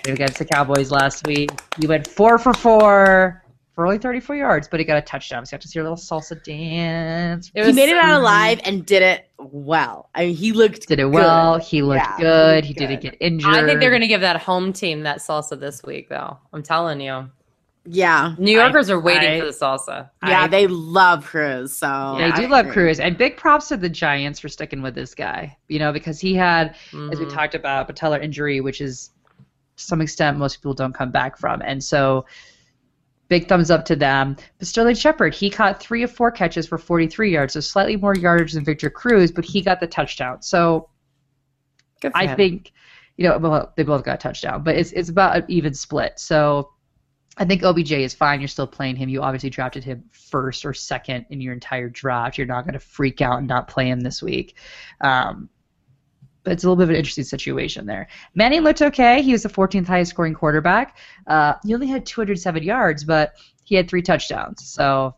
against the Cowboys last week. He went four for four for only 34 yards, but he got a touchdown. So you have to see a little salsa dance. he made it out alive and did it well. I mean, he looked did it well. He looked yeah, good. He, didn't get injured. I think they're going to give that home team that salsa this week, though. I'm telling you. Yeah, New Yorkers I, are waiting I, for the salsa. Yeah, I, they love Cruz. So they do love Cruz, and big props to the Giants for sticking with this guy. You know, because he had, mm-hmm. as we mm-hmm. talked about, patellar injury, which is to some extent most people don't come back from, and so big thumbs up to them. But Sterling Shepard, he caught three of four catches for 43 yards, so slightly more yardage than Victor Cruz, but he got the touchdown. So I him. think, you know, well, they both got a touchdown, but it's it's about an even split. So I think OBJ is fine. You're still playing him. You obviously drafted him first or second in your entire draft. You're not going to freak out and not play him this week. Um, but it's a little bit of an interesting situation there. Manning looked okay. He was the 14th highest scoring quarterback. Uh, he only had 207 yards, but he had three touchdowns. So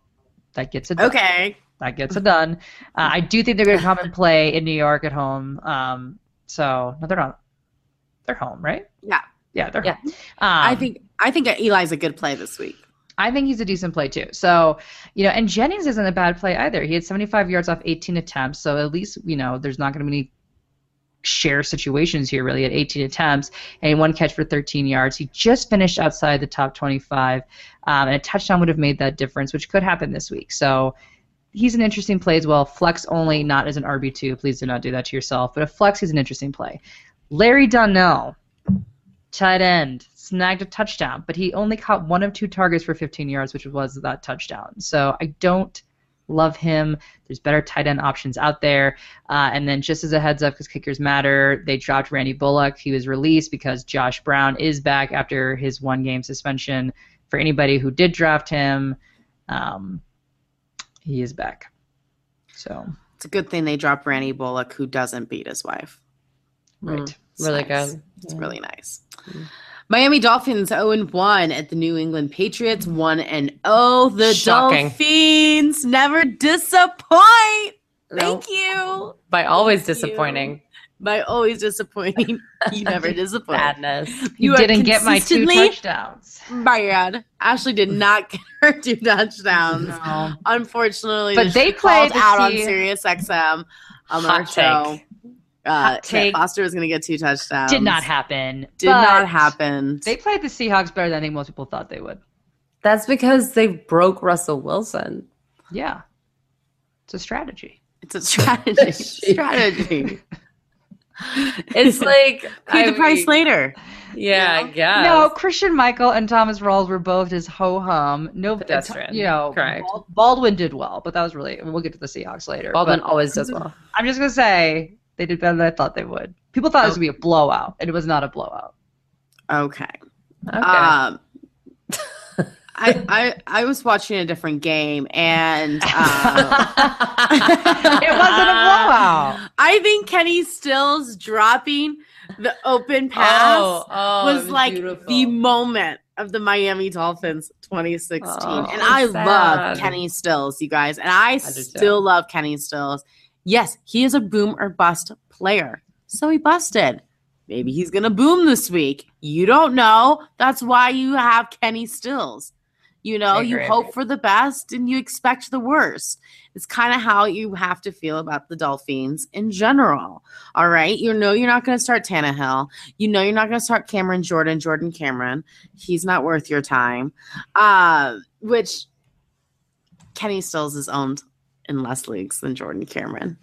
that gets it done. Okay. That gets it done. Uh, I do think they're going to come and play in New York at home. Um, so no, they're not. They're home, right? Yeah. Yeah, they're yeah. Um, I think I think Eli's a good play this week. I think he's a decent play too. So, you know, and Jennings isn't a bad play either. He had 75 yards off 18 attempts, so at least you know there's not going to be any share situations here really at 18 attempts and one catch for 13 yards. He just finished outside the top 25, um, and a touchdown would have made that difference, which could happen this week. So he's an interesting play as well. Flex only, not as an RB2. Please do not do that to yourself. But a flex, he's an interesting play. Larry Donnell, tight end, snagged a touchdown, but he only caught one of two targets for 15 yards, which was that touchdown. So I don't Love him. There's better tight end options out there. Uh, and then just as a heads up, because kickers matter, they dropped Randy Bullock. He was released because Josh Brown is back after his one game suspension. For anybody who did draft him, um, he is back. So it's a good thing they dropped Randy Bullock, who doesn't beat his wife. Right. Mm, really nice. good. It's yeah. really nice. Mm. Miami Dolphins 0 1 at the New England Patriots 1 and 0. The Shocking. Dolphins never disappoint. Nope. Thank you. By always Thank disappointing. You. By always disappointing. You never disappoint. Madness. You, you didn't get my two touchdowns. My bad. Ashley did not get her two touchdowns. No. Unfortunately, but they played out on Sirius XM on our show. Take uh, take, Foster was going to get two touchdowns. Did not happen. Did not happen. They played the Seahawks better than I think most people thought they would. That's because they broke Russell Wilson. Yeah. It's a strategy. It's a strategy. strategy. it's like pay the price later. Yeah, I guess. No, Christian Michael and Thomas Rawls were both just ho hum. No, pedestrian. You know, correct. Baldwin did well, but that was really. We'll get to the Seahawks later. Baldwin but, always does well. I'm just gonna say they did better than I thought they would. People thought oh. it was gonna be a blowout, and it was not a blowout. Okay. Okay. Um, I, I I was watching a different game and uh, it wasn't a blowout. I think Kenny Stills dropping the open pass oh, oh, was, was, like beautiful. the moment of the Miami Dolphins 2016. Oh, and I sad. love Kenny Stills, you guys. And I, I still love Kenny Stills. Yes, he is a boom or bust player. So he busted. Maybe he's going to boom this week. You don't know. That's why you have Kenny Stills. You know, you hope for the best and you expect the worst. It's kind of how you have to feel about the Dolphins in general. All right. You know, you're not going to start Tannehill. You know, you're not going to start Cameron Jordan, Jordan Cameron. He's not worth your time. Uh, which Kenny Stills is owned in less leagues than Jordan Cameron.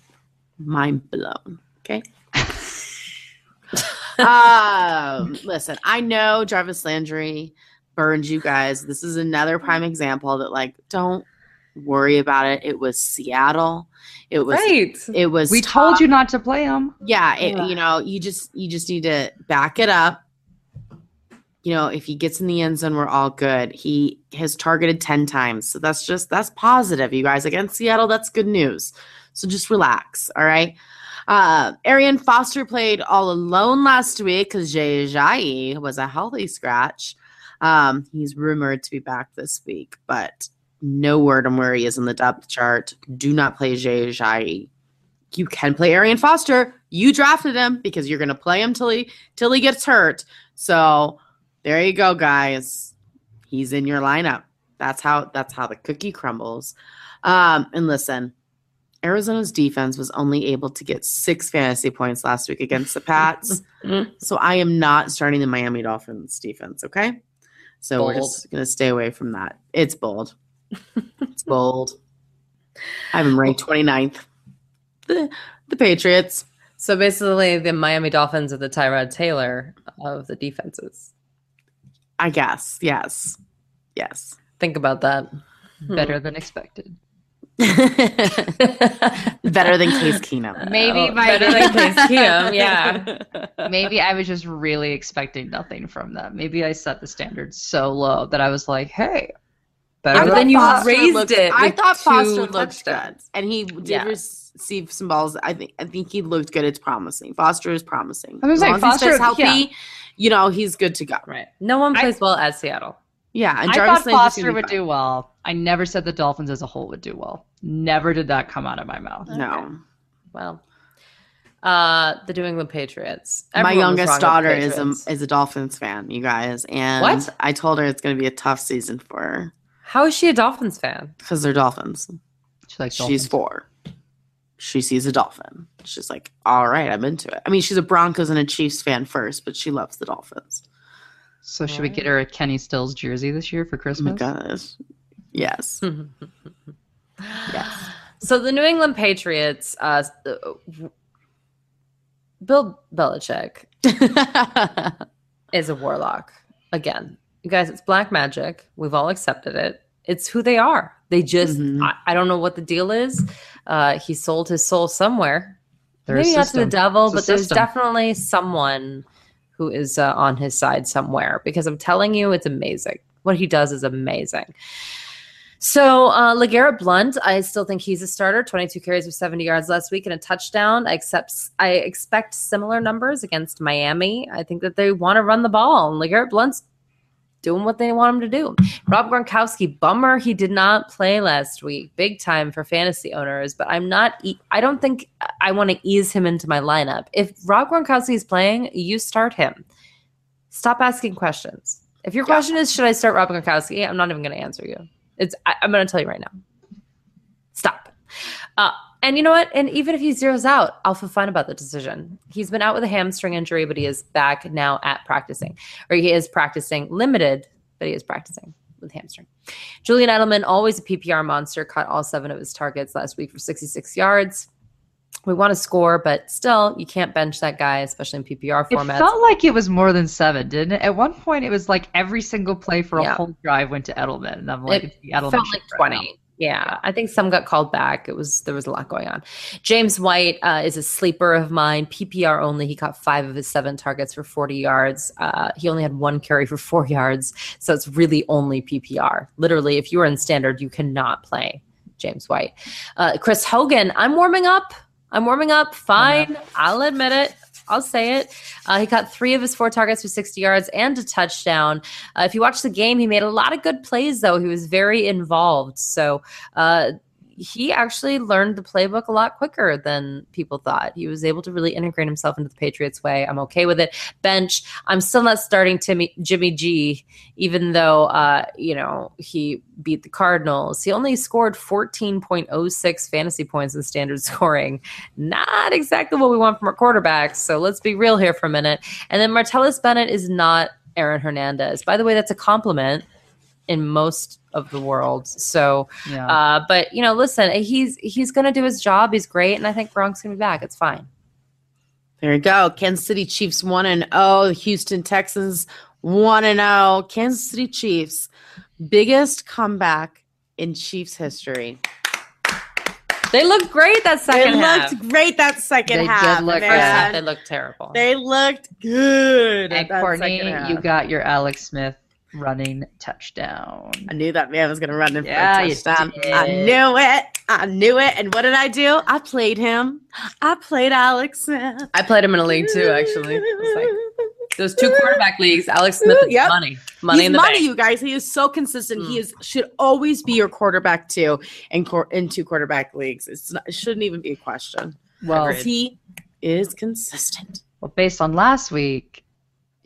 Mind blown. Okay. um, listen, I know Jarvis Landry burned you guys. This is another prime example that like don't worry about it. It was Seattle. It was Right. it was We tough. told you not to play him. Yeah, it, Ugh. you know, you just you just need to back it up. You know, if he gets in the end zone, we're all good. He has targeted 10 times. So that's just that's positive, you guys. Against Seattle, that's good news. So just relax, all right? Uh Arian Foster played all alone last week because Jay Ajayi was a healthy scratch. Um, he's rumored to be back this week, but no word on where he is in the depth chart. Do not play Jay Ajayi you can play Arian Foster. You drafted him because you're going to play him till he till he gets hurt. So there you go, guys. He's in your lineup. That's how that's how the cookie crumbles. Um, and listen, Arizona's defense was only able to get six fantasy points last week against the Pats. so I am not starting the Miami Dolphins defense. Okay, so we're just going to stay away from that. It's bold. it's bold. I have him ranked 29th. The the Patriots. So basically, the Miami Dolphins are the Tyrod Taylor of the defenses. I guess. Yes. Yes. Think about that. Hmm. Better than expected. Better than Case Keenum. Maybe Oh, my- better than Case Keenum. Yeah. Maybe I was just really expecting nothing from them. Maybe I set the standards so low that I was like, hey, better But than you Foster. raised looked, it I thought Foster looked good, and he did Yeah. receive some balls. I think. I think he looked good. It's promising. Foster is promising. I was like, long as he stays Foster- healthy, yeah. You know, he's good to go. Right. No one I- plays well at Seattle. Yeah, and I Jarvis thought Landry's Foster would fine. do well. I never said the Dolphins as a whole would do well. Never did that come out of my mouth. No, Well, uh, the New England Patriots. my Everyone was wrong youngest daughter is a is a Dolphins fan. You guys, and What? I told her it's going to be a tough season for her How is she a Dolphins fan? because they're Dolphins. She's like, She's four. She sees a dolphin. She's like, all right, I'm into it. I mean, she's a Broncos and a Chiefs fan first, but she loves the Dolphins. So should we get her a Kenny Stills jersey this year for Oh my Christmas? gosh. Yes. Yes. So the New England Patriots, uh, Bill Belichick is a warlock. Again, you guys, it's black magic. We've all accepted it. It's who they are. They just, Mhm. I, I don't know what the deal is. Uh, he sold his soul somewhere. They're Maybe not to the devil, It's but there's system. definitely someone who is uh, on his side somewhere because I'm telling you, it's amazing. What he does is amazing. So, uh, LeGarrette Blunt, I still think he's a starter. 22 carries for 70 yards last week and a touchdown. I accept, I expect similar numbers against Miami. I think that they want to run the ball, and LeGarrette Blunt's doing what they want him to do. Rob Gronkowski, bummer he did not play last week. Big time for fantasy owners, but I'm not. E- I don't think I want to ease him into my lineup. If Rob Gronkowski is playing, you start him. Stop asking questions. If your Yeah. question is, should I start Rob Gronkowski? I'm not even going to answer you. It's. I, I'm going to tell you right now. Stop. Uh, and you know what? And even if he zeroes out, I'll feel fine about the decision. He's been out with a hamstring injury, but he is back now at practicing, or he is practicing limited, but he is practicing with hamstring. Julian Edelman, always a PPR monster, caught all seven of his targets last week for 66 yards. We want to score, but still, you can't bench that guy, especially in PPR It formats. felt like it was more than seven, didn't it? At one point, it was like every single play for a Yeah. whole drive went to Edelman, and I'm like, It Edelman felt like 20 now. Yeah i think some got called back. It was there was a lot going on. James white uh, is a sleeper of mine. Ppr only. He caught five of his seven targets for 40 yards. Uh, he only had one carry for four yards. So it's really only ppr literally if you are in standard you cannot play james white. Uh, chris hogan i'm warming up. I'm warming up. Fine. I'll admit it I'll say it. Uh, he caught three of his four targets for 60 yards and a touchdown. Uh, if you watch the game, he made a lot of good plays, though. He was very involved. So uh, he actually learned the playbook a lot quicker than people thought. He was able to really integrate himself into the Patriots way. I'm okay with it. Bench, I'm still not starting Timmy, Jimmy G, even though, uh, you know, he beat the Cardinals. He only scored 14.06 fantasy points in standard scoring. Not exactly what we want from our quarterbacks. So let's be real here for a minute. And then Martellus Bennett is not Aaron Hernandez. By the way, that's a compliment in most of the world. So, Yeah. uh, but you know, listen, he's he's gonna do his job. He's great, and I think Gronk's gonna be back. It's fine. There you go. Kansas City Chiefs 1 and 0. Houston Texans 1 and 0. Kansas City Chiefs biggest comeback in Chiefs history. They looked great that second they half. looked great that second They did half. look man. First half, they looked terrible. They looked good. And that Courtney, half. you got your Alex Smith running touchdown. I knew that man was going to run in Yeah, for a touchdown. I knew it. I knew it. And what did I do? I played him. I played Alex Smith. I played him in a league too, actually. Like those two quarterback leagues. Alex Smith is Yep. money, money He's in the money, bank. you guys. He is so consistent. He Mm. is should always be your quarterback too in cor- in two quarterback leagues. It's not, it shouldn't even be a question. Well, he is consistent. well, based on last week,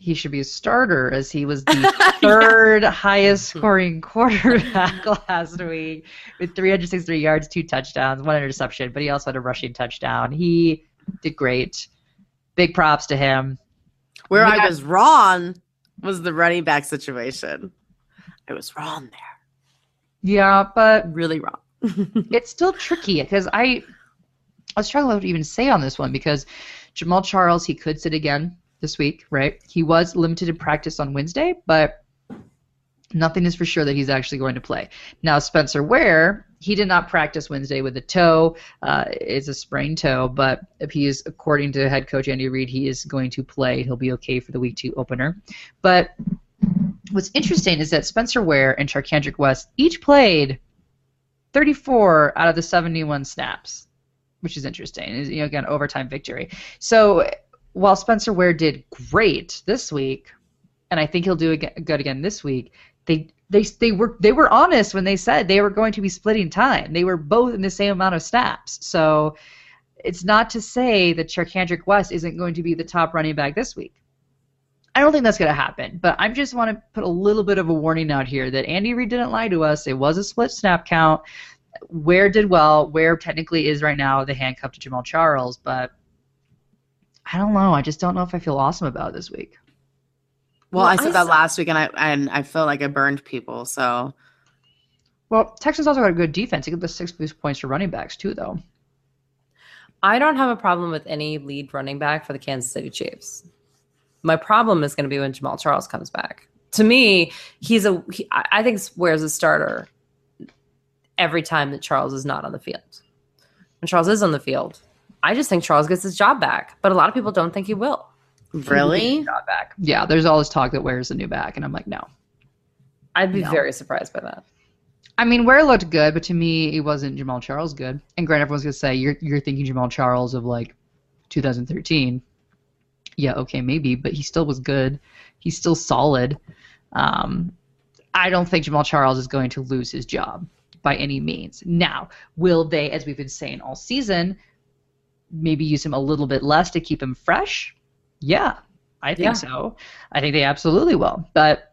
he should be a starter as he was the third highest mm-hmm. scoring quarterback last week with 363 yards, two touchdowns, one interception, but he also had a rushing touchdown. He did great. Big props to him. Where Yeah. I was wrong was the running back situation. I was wrong there. Yeah, but Really wrong. it's still tricky because I I was struggling to even say on this one because Jamaal Charles he could sit again this week, right? He was limited in practice on Wednesday, but nothing is for sure that he's actually going to play. Now Spencer Ware he did not practice Wednesday with a toe. Uh, it's a sprained toe, but if he is, according to head coach Andy Reid, he is going to play. He'll be okay for the week two opener. But what's interesting is that Spencer Ware and Charcandrick West each played 34 out of the 71 snaps, which is interesting. You know again overtime victory. So while Spencer Ware did great this week, and I think he'll do good again this week, they they they were they were honest when they said they were going to be splitting time. They were both in the same amount of snaps. So it's not to say that Charcandrick West isn't going to be the top running back this week. I don't think that's going to happen, but I just want to put a little bit of a warning out here that Andy Reid didn't lie to us. It was a split snap count. Ware did well. Ware technically is right now the handcuff to Jamaal Charles, but I don't know. I just don't know if I feel awesome about it this week. Well, Well, I I said that s- last week, and I and I felt like I burned people. So Well, Texans also got a good defense. They get the six boost points for running backs too, though. I don't have a problem with any lead running back for the Kansas City Chiefs. My problem is going to be when Jamaal Charles comes back. To me, he's a. He, I I think Ware's a starter every time that Charles is not on the field. When Charles is on the field, I just think Charles gets his job back. But a lot of people don't think he will. really, Got back. Yeah, there's all this talk that Ware's a new back, and I'm like, no. I'd be No. very surprised by that. I mean, Ware looked good, but to me, it wasn't Jamaal Charles good. And granted, everyone's gonna say you're you're thinking Jamaal Charles of like 2013. Yeah, okay, maybe, but he still was good. He's still solid. Um, I don't think Jamaal Charles is going to lose his job by any means. Now, will they, as we've been saying all season, maybe use him a little bit less to keep him fresh? Yeah, I think Yeah. so. I think they absolutely will. But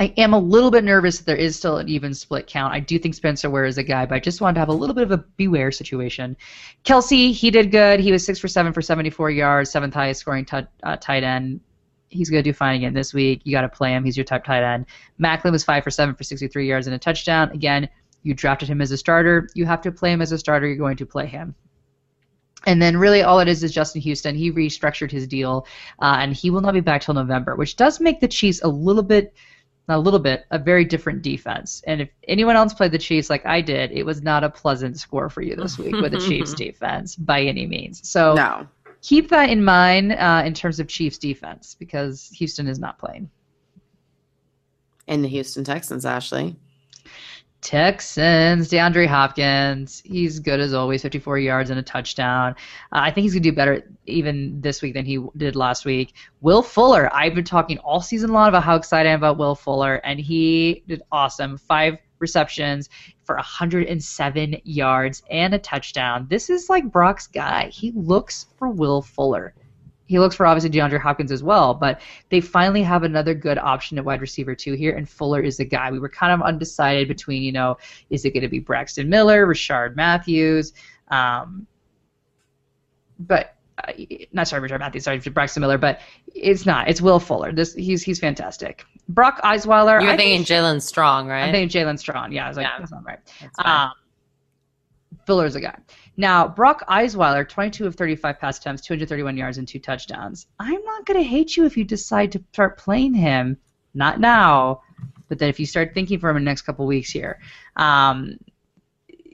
I am a little bit nervous that there is still an even split count. I do think Spencer Ware is a guy, but I just wanted to have a little bit of a beware situation. Kelce, he did good. He was six for seven for 74 yards, seventh highest scoring t- uh, tight end. He's going to do fine again this week. You got to play him. He's your top tight end. Maclin was five for seven for 63 yards and a touchdown. Again, you drafted him as a starter. You have to play him as a starter. You're going to play him. And then really all it is is Justin Houston. He restructured his deal, uh, and he will not be back till November, which does make the Chiefs a little bit not a little bit, a very different defense. And if anyone else played the Chiefs like I did, it was not a pleasant score for you this week with the Chiefs defense by any means. So no. keep that in mind uh, in terms of Chiefs defense because Houston is not playing. And the Houston Texans, Ashley. Texans, DeAndre Hopkins, he's good as always, 54 yards and a touchdown. Uh, I think he's going to do better even this week than he did last week. Will Fuller, I've been talking all season long about how excited I am about Will Fuller, and he did awesome. Five receptions for 107 yards and a touchdown. This is like Brock's guy. He looks for Will Fuller. He looks for obviously DeAndre Hopkins as well, but they finally have another good option at wide receiver two here, and Fuller is the guy. We were kind of undecided between, you know, is it going to be Braxton Miller, Richard Matthews, um, but uh, not sorry, Richard Matthews, sorry, Braxton Miller, but it's not. It's Will Fuller. This he's he's fantastic. Brock Osweiler. You're I thinking think, Jaelen Strong, right? I'm thinking Jaelen Strong. Yeah, I was like, Yeah. that's not right. That's. Um, Fuller's a guy. Now, Brock Osweiler, 22 of 35 pass attempts, 231 yards, and two touchdowns. I'm not going to hate you if you decide to start playing him. Not now, but then if you start thinking for him in the next couple weeks here, um,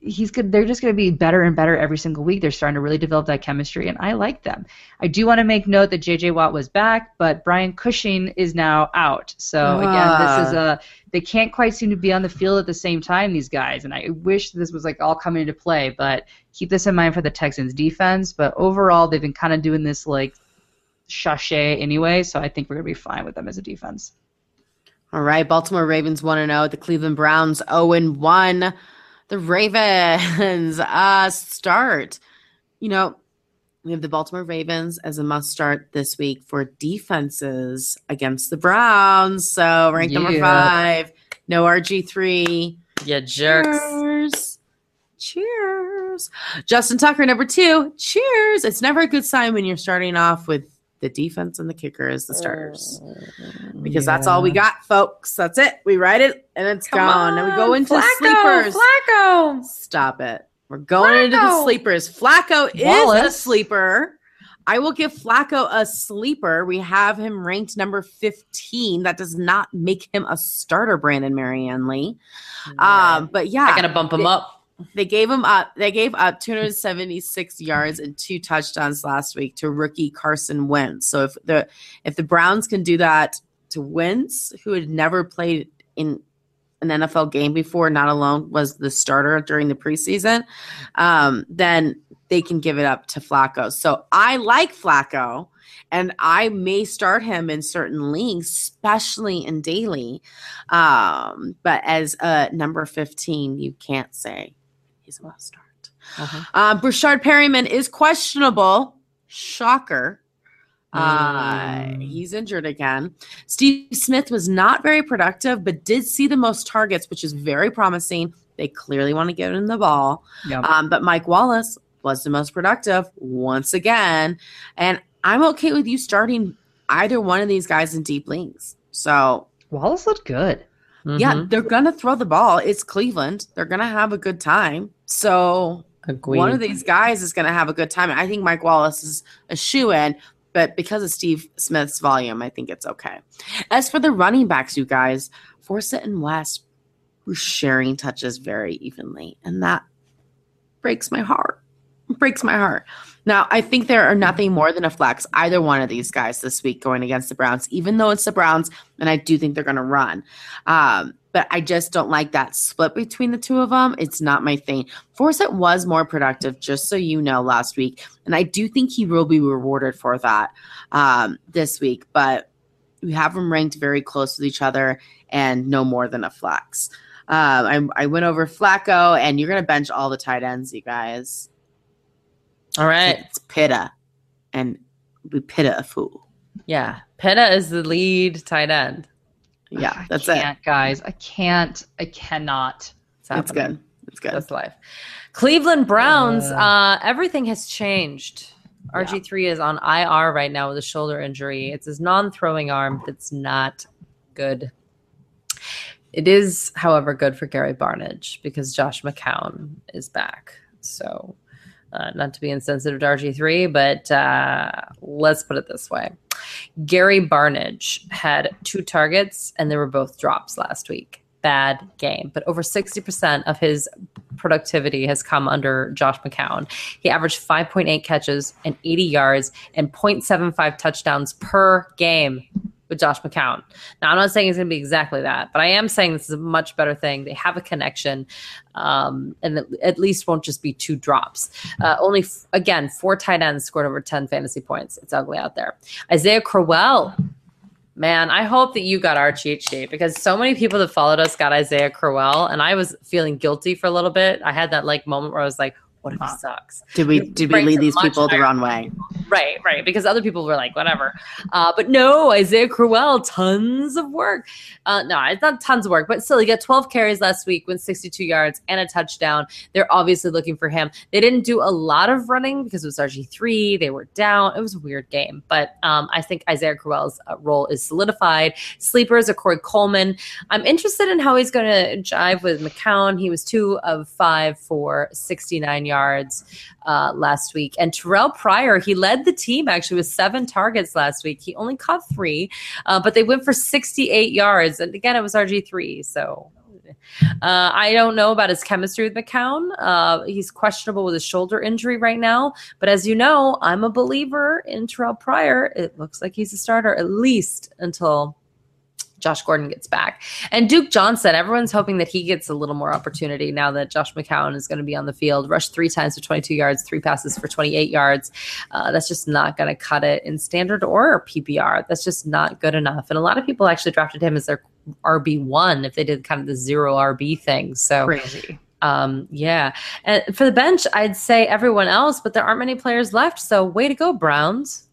he's good. They're just going to be better and better every single week. They're starting to really develop that chemistry, and I like them. I do want to make note that J.J. Watt was back, but Brian Cushing is now out. So again, this is ah. a they can't quite seem to be on the field at the same time. These guys, and I wish this was like all coming into play. But keep this in mind for the Texans defense. But overall, they've been kind of doing this like sachet anyway. So I think we're gonna be fine with them as a defense. All right, Baltimore Ravens 1 0, the Cleveland Browns 0 1 the Ravens uh, start. You know, we have the Baltimore Ravens as a must start this week for defenses against the Browns. So rank yeah. number five, no RG3. Yeah, jerks. Cheers. Cheers. Justin Tucker, number two. Cheers. It's never a good sign when you're starting off with the defense and the kicker as the starters. Because yeah. that's all we got, folks. That's it. We write it and it's Come gone. and we go into Flacco, sleepers. Flacco. Stop it. We're going Flacco. into the sleepers. Flacco Wallace. is a sleeper. I will give Flacco a sleeper. We have him ranked number 15. That does not make him a starter, Brandon Marianne Lee. Um, but yeah. I gotta bump him up. They gave him up. They gave up 276 yards and two touchdowns last week to rookie Carson Wentz. So if the if the Browns can do that to Wentz, who had never played in an NFL game before, not alone was the starter during the preseason, um, then they can give it up to Flacco. So I like Flacco, and I may start him in certain leagues, especially in daily. Um, but as a number 15, you can't say he's a must start. Uh-huh. Uh, Perriman is questionable. Shocker. Uh, mm. he's injured again. Steve Smith was not very productive, but did see the most targets, which is very promising. They clearly want to get in the ball. Yep. Um, but Mike Wallace was the most productive once again. And I'm okay with you starting either one of these guys in deep leagues. So Wallace looked good. Mm-hmm. Yeah, they're gonna throw the ball. It's Cleveland. They're gonna have a good time. So Agreed. one of these guys is gonna have a good time. I think Mike Wallace is a shoe in, but because of Steve Smith's volume, I think it's okay. As for the running backs, you guys, Forsett and West were sharing touches very evenly, and that breaks my heart. breaks my heart. Now, I think there are nothing more than a flex, either one of these guys this week going against the Browns, even though it's the Browns, and I do think they're going to run. Um, but I just don't like that split between the two of them. It's not my thing. Forsett was more productive, just so you know, last week. And I do think he will be rewarded for that um, this week. But we have them ranked very close with each other and no more than a flex. Um, I, I went over Flacco, and you're going to bench all the tight ends, you guys. All right. It's Pitta. And we Pitta a fool. Yeah. Pitta is the lead tight end. Yeah, that's it. guys. I can't. I cannot. It's, it's good. It's good. That's life. Cleveland Browns, uh, uh, everything has changed. RG3 yeah. is on IR right now with a shoulder injury. It's his non throwing arm that's not good. It is, however, good for Gary Barnidge because Josh McCown is back. So uh, not to be insensitive to RG3, but uh, let's put it this way. Gary Barnidge had two targets and they were both drops last week. Bad game, but over 60% of his productivity has come under Josh McCown. He averaged 5.8 catches and 80 yards and 0.75 touchdowns per game with Josh McCown. Now, I'm not saying it's going to be exactly that, but I am saying this is a much better thing. They have a connection, um, and at least won't just be two drops. Uh, only, f- again, four tight ends scored over 10 fantasy points. It's ugly out there. Isaiah Crowell. Man, I hope that you got our cheat sheet because so many people that followed us got Isaiah Crowell, and I was feeling guilty for a little bit. I had that like moment where I was like, what if he sucks? Did we did we lead these people the wrong way? Right, right. Because other people were like, whatever. Uh, but no, Isaiah Crowell, tons of work. Uh, no, it's not tons of work, but still, he got 12 carries last week, went 62 yards and a touchdown. They're obviously looking for him. They didn't do a lot of running because it was RG3. They were down. It was a weird game, but um, I think Isaiah Crowell's uh, role is solidified. Sleepers are Corey Coleman. I'm interested in how he's going to jive with McCown. He was two of five for 69 yards yards uh, last week. And Terrell Pryor, he led the team actually with seven targets last week. He only caught three, uh, but they went for 68 yards. And again, it was RG3. So uh, I don't know about his chemistry with McCown. Uh, he's questionable with his shoulder injury right now. But as you know, I'm a believer in Terrell Pryor. It looks like he's a starter at least until Josh Gordon gets back. And Duke Johnson, everyone's hoping that he gets a little more opportunity now that Josh McCown is going to be on the field. Rushed three times for 22 yards, three passes for 28 yards. Uh, that's just not going to cut it in standard or PPR. That's just not good enough. And a lot of people actually drafted him as their RB1 if they did kind of the zero RB thing. So Crazy. um, yeah. And for the bench, I'd say everyone else, but there aren't many players left. So way to go, Browns.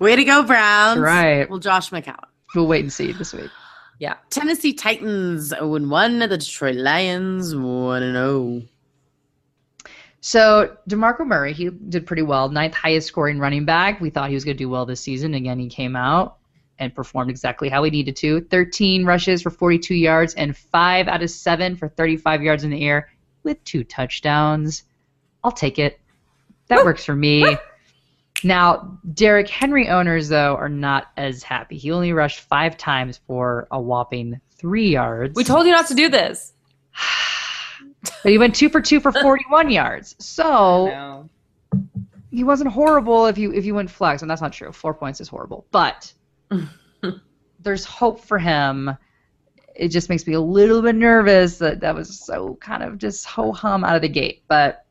Way to go, Browns. right. Well, Josh McCown. We'll wait and see this week. Yeah. Tennessee Titans 0 1. The Detroit Lions 1 0. So DeMarco Murray, he did pretty well. Ninth highest scoring running back. We thought he was going to do well this season. Again, he came out and performed exactly how he needed to. 13 rushes for 42 yards and 5 out of 7 for 35 yards in the air with two touchdowns. I'll take it. That works for me. Now, Derrick Henry owners, though, are not as happy. He only rushed five times for a whopping three yards. We told you not to do this. but he went two for two for 41 yards. So he wasn't horrible if you if you went flex, and that's not true. Four points is horrible, but there's hope for him. It just makes me a little bit nervous that that was so kind of just ho hum out of the gate, but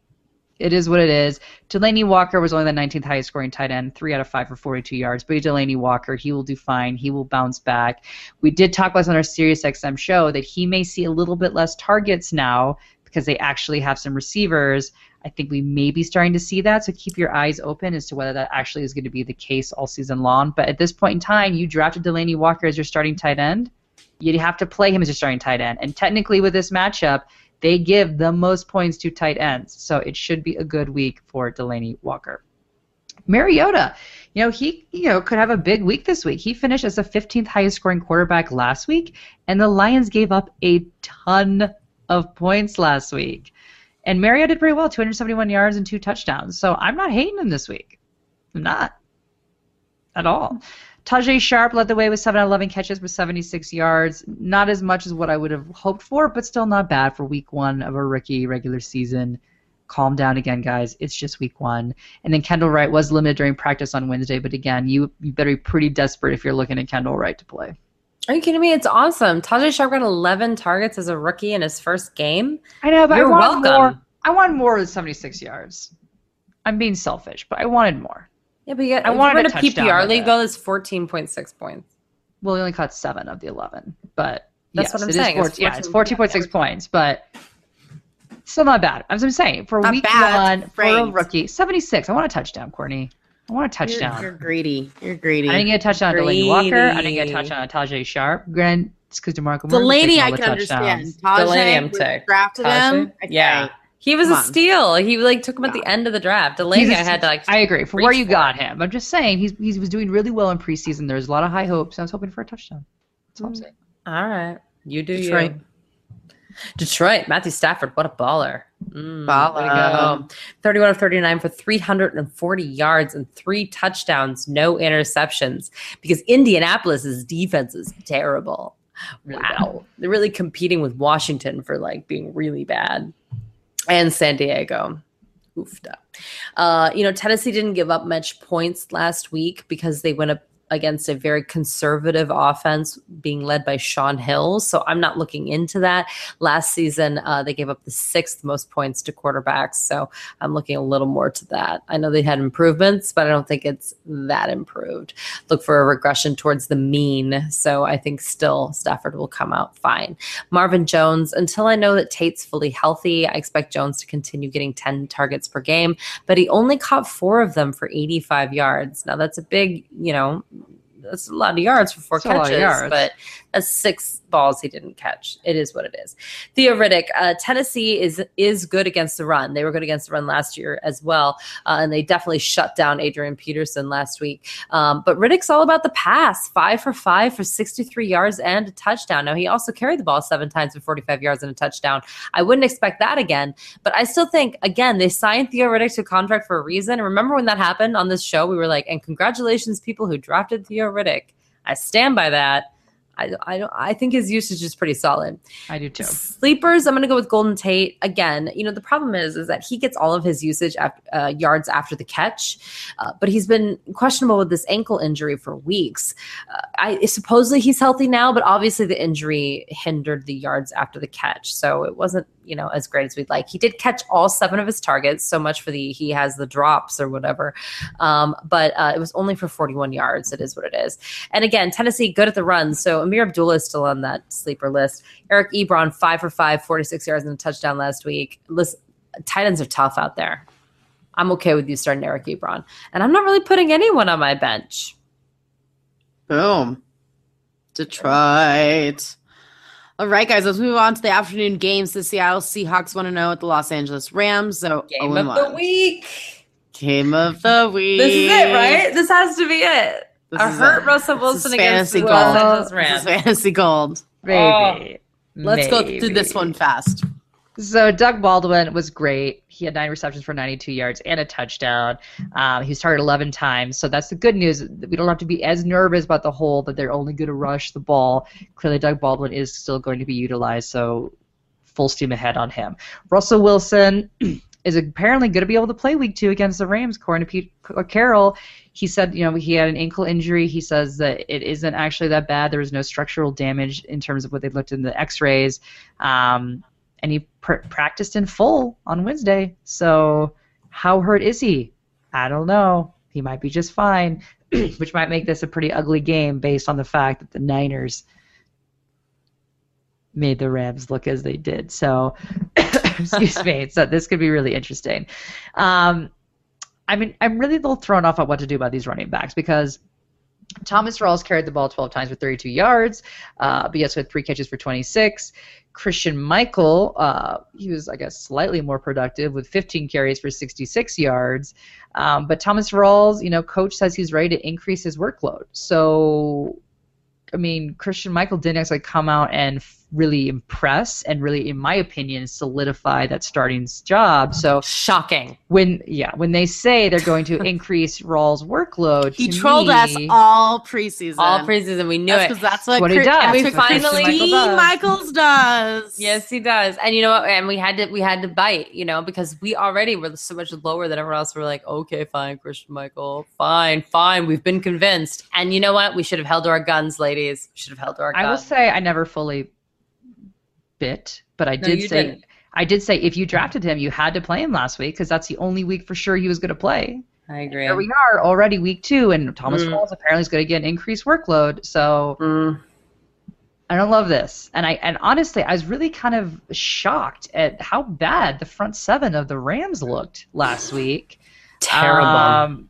it is what it is. Delanie Walker was only the 19th highest scoring tight end, three out of five for 42 yards. But Delanie Walker, he will do fine. He will bounce back. We did talk about on our Sirius XM show that he may see a little bit less targets now because they actually have some receivers. I think we may be starting to see that. So keep your eyes open as to whether that actually is going to be the case all season long. But at this point in time, you drafted Delanie Walker as your starting tight end. You have to play him as your starting tight end. And technically, with this matchup, they give the most points to tight ends. So it should be a good week for Delanie Walker. Mariota, you know, he you know could have a big week this week. He finished as the 15th highest scoring quarterback last week, and the Lions gave up a ton of points last week. And Mariota did pretty well, 271 yards and two touchdowns. So I'm not hating him this week. I'm not at all. Tajaé Sharpe led the way with 7 out of 11 catches with 76 yards. Not as much as what I would have hoped for, but still not bad for week one of a rookie regular season. Calm down again, guys. It's just week one. And then Kendall Wright was limited during practice on Wednesday, but again, you, you better be pretty desperate if you're looking at Kendall Wright to play. Are you kidding me? It's awesome. Tajaé Sharpe got 11 targets as a rookie in his first game. I know, but You're I want welcome. more. I wanted more than 76 yards. I'm being selfish, but I wanted more. Yeah, but you got, I if you wanted win a a PPR league, it. though, that's 14.6 points. Well, he only caught seven of the 11, but That's yes, what I'm it is saying, it's 14 yeah, it's 14 14.6 points, but still not bad. As I'm saying, for Not week bad, one, for a rookie, 76. I want a touchdown, Courtney. I want a You're, touchdown. you're greedy. You're greedy. I didn't get a touchdown on Delanie Walker. I didn't get a touchdown on Tajaé Sharpe. Granted, it's because DeMarco Murray Delanie, taking all I the can understand. touchdowns. Tajaé, Delanie, I'm we ticked. drafted him. Okay. Yeah. He was Come a on. steal. He like took him at the end of the draft. Delanie, I had to like. I agree. For where you for got it. him, I'm just saying he's he was doing really well in preseason. There's a lot of high hopes. I was hoping for a touchdown. That's all I'm saying. All right, you do Detroit. you. Detroit, Matthew Stafford, what a baller. Mm, Baller. go. 31 of 39 for 340 yards and three touchdowns, no interceptions, because Indianapolis's defense is terrible. Really wow. They're really competing with Washington for like being really bad. And San Diego. Oofda. Uh, you know, Tennessee didn't give up much points last week because they went up against a very conservative offense being led by Shaun Hill. So I'm not looking into that. Last season, uh, they gave up the sixth most points to quarterbacks. So I'm looking a little more to that. I know they had improvements, but I don't think it's that improved. Look for a regression towards the mean. So I think still Stafford will come out fine. Marvin Jones, until I know that Tate's fully healthy, I expect Jones to continue getting 10 targets per game, but he only caught four of them for 85 yards. Now that's a big, you know, that's a lot of yards for four That's a catches, but as six balls he didn't catch. It is what it is. Theo Riddick, uh, Tennessee is is good against the run. They were good against the run last year as well, uh, and they definitely shut down Adrian Peterson last week. Um, but Riddick's all about the pass, five for five for 63 yards and a touchdown. Now he also carried the ball seven times for 45 yards and a touchdown. I wouldn't expect that again, but I still think again they signed Theo Riddick to a contract for a reason. Remember when that happened on this show? We were like, and congratulations, people who drafted Theo Riddick. I stand by that. I, I, I think his usage is pretty solid. I do too. Sleepers, I'm going to go with Golden Tate again. You know, the problem is is that he gets all of his usage after, uh, yards after the catch, uh, but he's been questionable with this ankle injury for weeks. Uh, I supposedly he's healthy now, but obviously the injury hindered the yards after the catch, so it wasn't you know as great as we'd like. He did catch all seven of his targets, so much for the he has the drops or whatever, um, but uh, it was only for 41 yards. It is what it is. And again, Tennessee good at the run, so Ameer Abdullah is still on that sleeper list. Eric Ebron five for five, 46 yards and a touchdown last week. Listen, tight ends are tough out there. I'm okay with you starting Eric Ebron, and I'm not really putting anyone on my bench. Boom. Detroit. All right, guys, let's move on to the afternoon games. The Seattle Seahawks want to know at the Los Angeles Rams. So Game of the week. Game of the week. This is it, right? This has to be it. This A hurt it. Russell This Wilson is against the fantasy Los gold. Angeles This Rams. is fantasy gold. Oh, Maybe. Let's go through this one fast. So Doug Baldwin was great. He had nine receptions for 92 yards and a touchdown. Um, he was targeted 11 times. So that's the good news. We don't have to be as nervous about the whole that they're only going to rush the ball. Clearly, Doug Baldwin is still going to be utilized. So full steam ahead on him. Russell Wilson is apparently going to be able to play week two against the Rams. According to Pete Carroll, he said, you know, he had an ankle injury. He says that it isn't actually that bad. There was no structural damage in terms of what they looked in the X-rays. Um, and he pr- practiced in full on Wednesday. So how hurt is he? I don't know. He might be just fine, which might make this a pretty ugly game based on the fact that the Niners made the Rams look as they did. So, excuse me. So this could be really interesting. Um, I mean, I'm really a little thrown off on what to do about these running backs because Thomas Rawls carried the ball 12 times for 32 yards, uh, also had three catches for 26. Christine Michael, uh, he was, I guess, slightly more productive with 15 carries for 66 yards. Um, but Thomas Rawls, you know, coach says he's ready to increase his workload. So, I mean, Christine Michael didn't actually come out and really impress and really, in my opinion, solidify that starting job. So Shocking. when, yeah, when they say they're going to increase Rawls' workload, He to trolled us all preseason. All preseason, we knew That's it. because that's what, what he does. And we what Christian finally- Michael does. Michaels does. Yes, he does. And you know what? And we had to we had to bite, you know, because we already were so much lower than everyone else. We're like, okay, fine, Christine Michael, fine, fine. We've been convinced. And you know what? We should have held our guns, ladies. We should have held our guns. I will say I never fully bit, but I No, did say didn't. I did say if you drafted him, you had to play him last week because that's the only week for sure he was going to play. I agree. Here we are already week two, and Thomas Mm. Rawls apparently is going to get an increased workload. So Mm. I don't love this, and I and honestly, I was really kind of shocked at how bad the front seven of the Rams looked last week. Terrible. Um,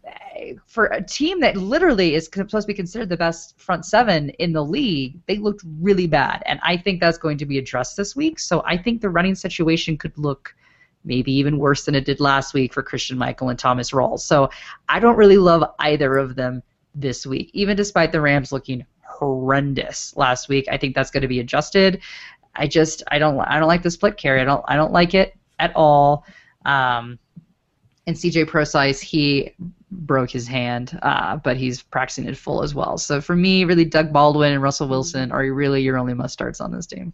for a team that literally is supposed to be considered the best front seven in the league, they looked really bad, and I think that's going to be addressed this week. So I think the running situation could look maybe even worse than it did last week for Christine Michael and Thomas Rawls. So I don't really love either of them this week, even despite the Rams looking horrendous last week. I think that's going to be adjusted. I just I don't I don't like the split carry. I don't I don't like it at all. Um, and CJ Prosize, he broke his hand, uh, but he's practicing it full as well. So for me, really, Doug Baldwin and Russell Wilson are really your only must starts on this team.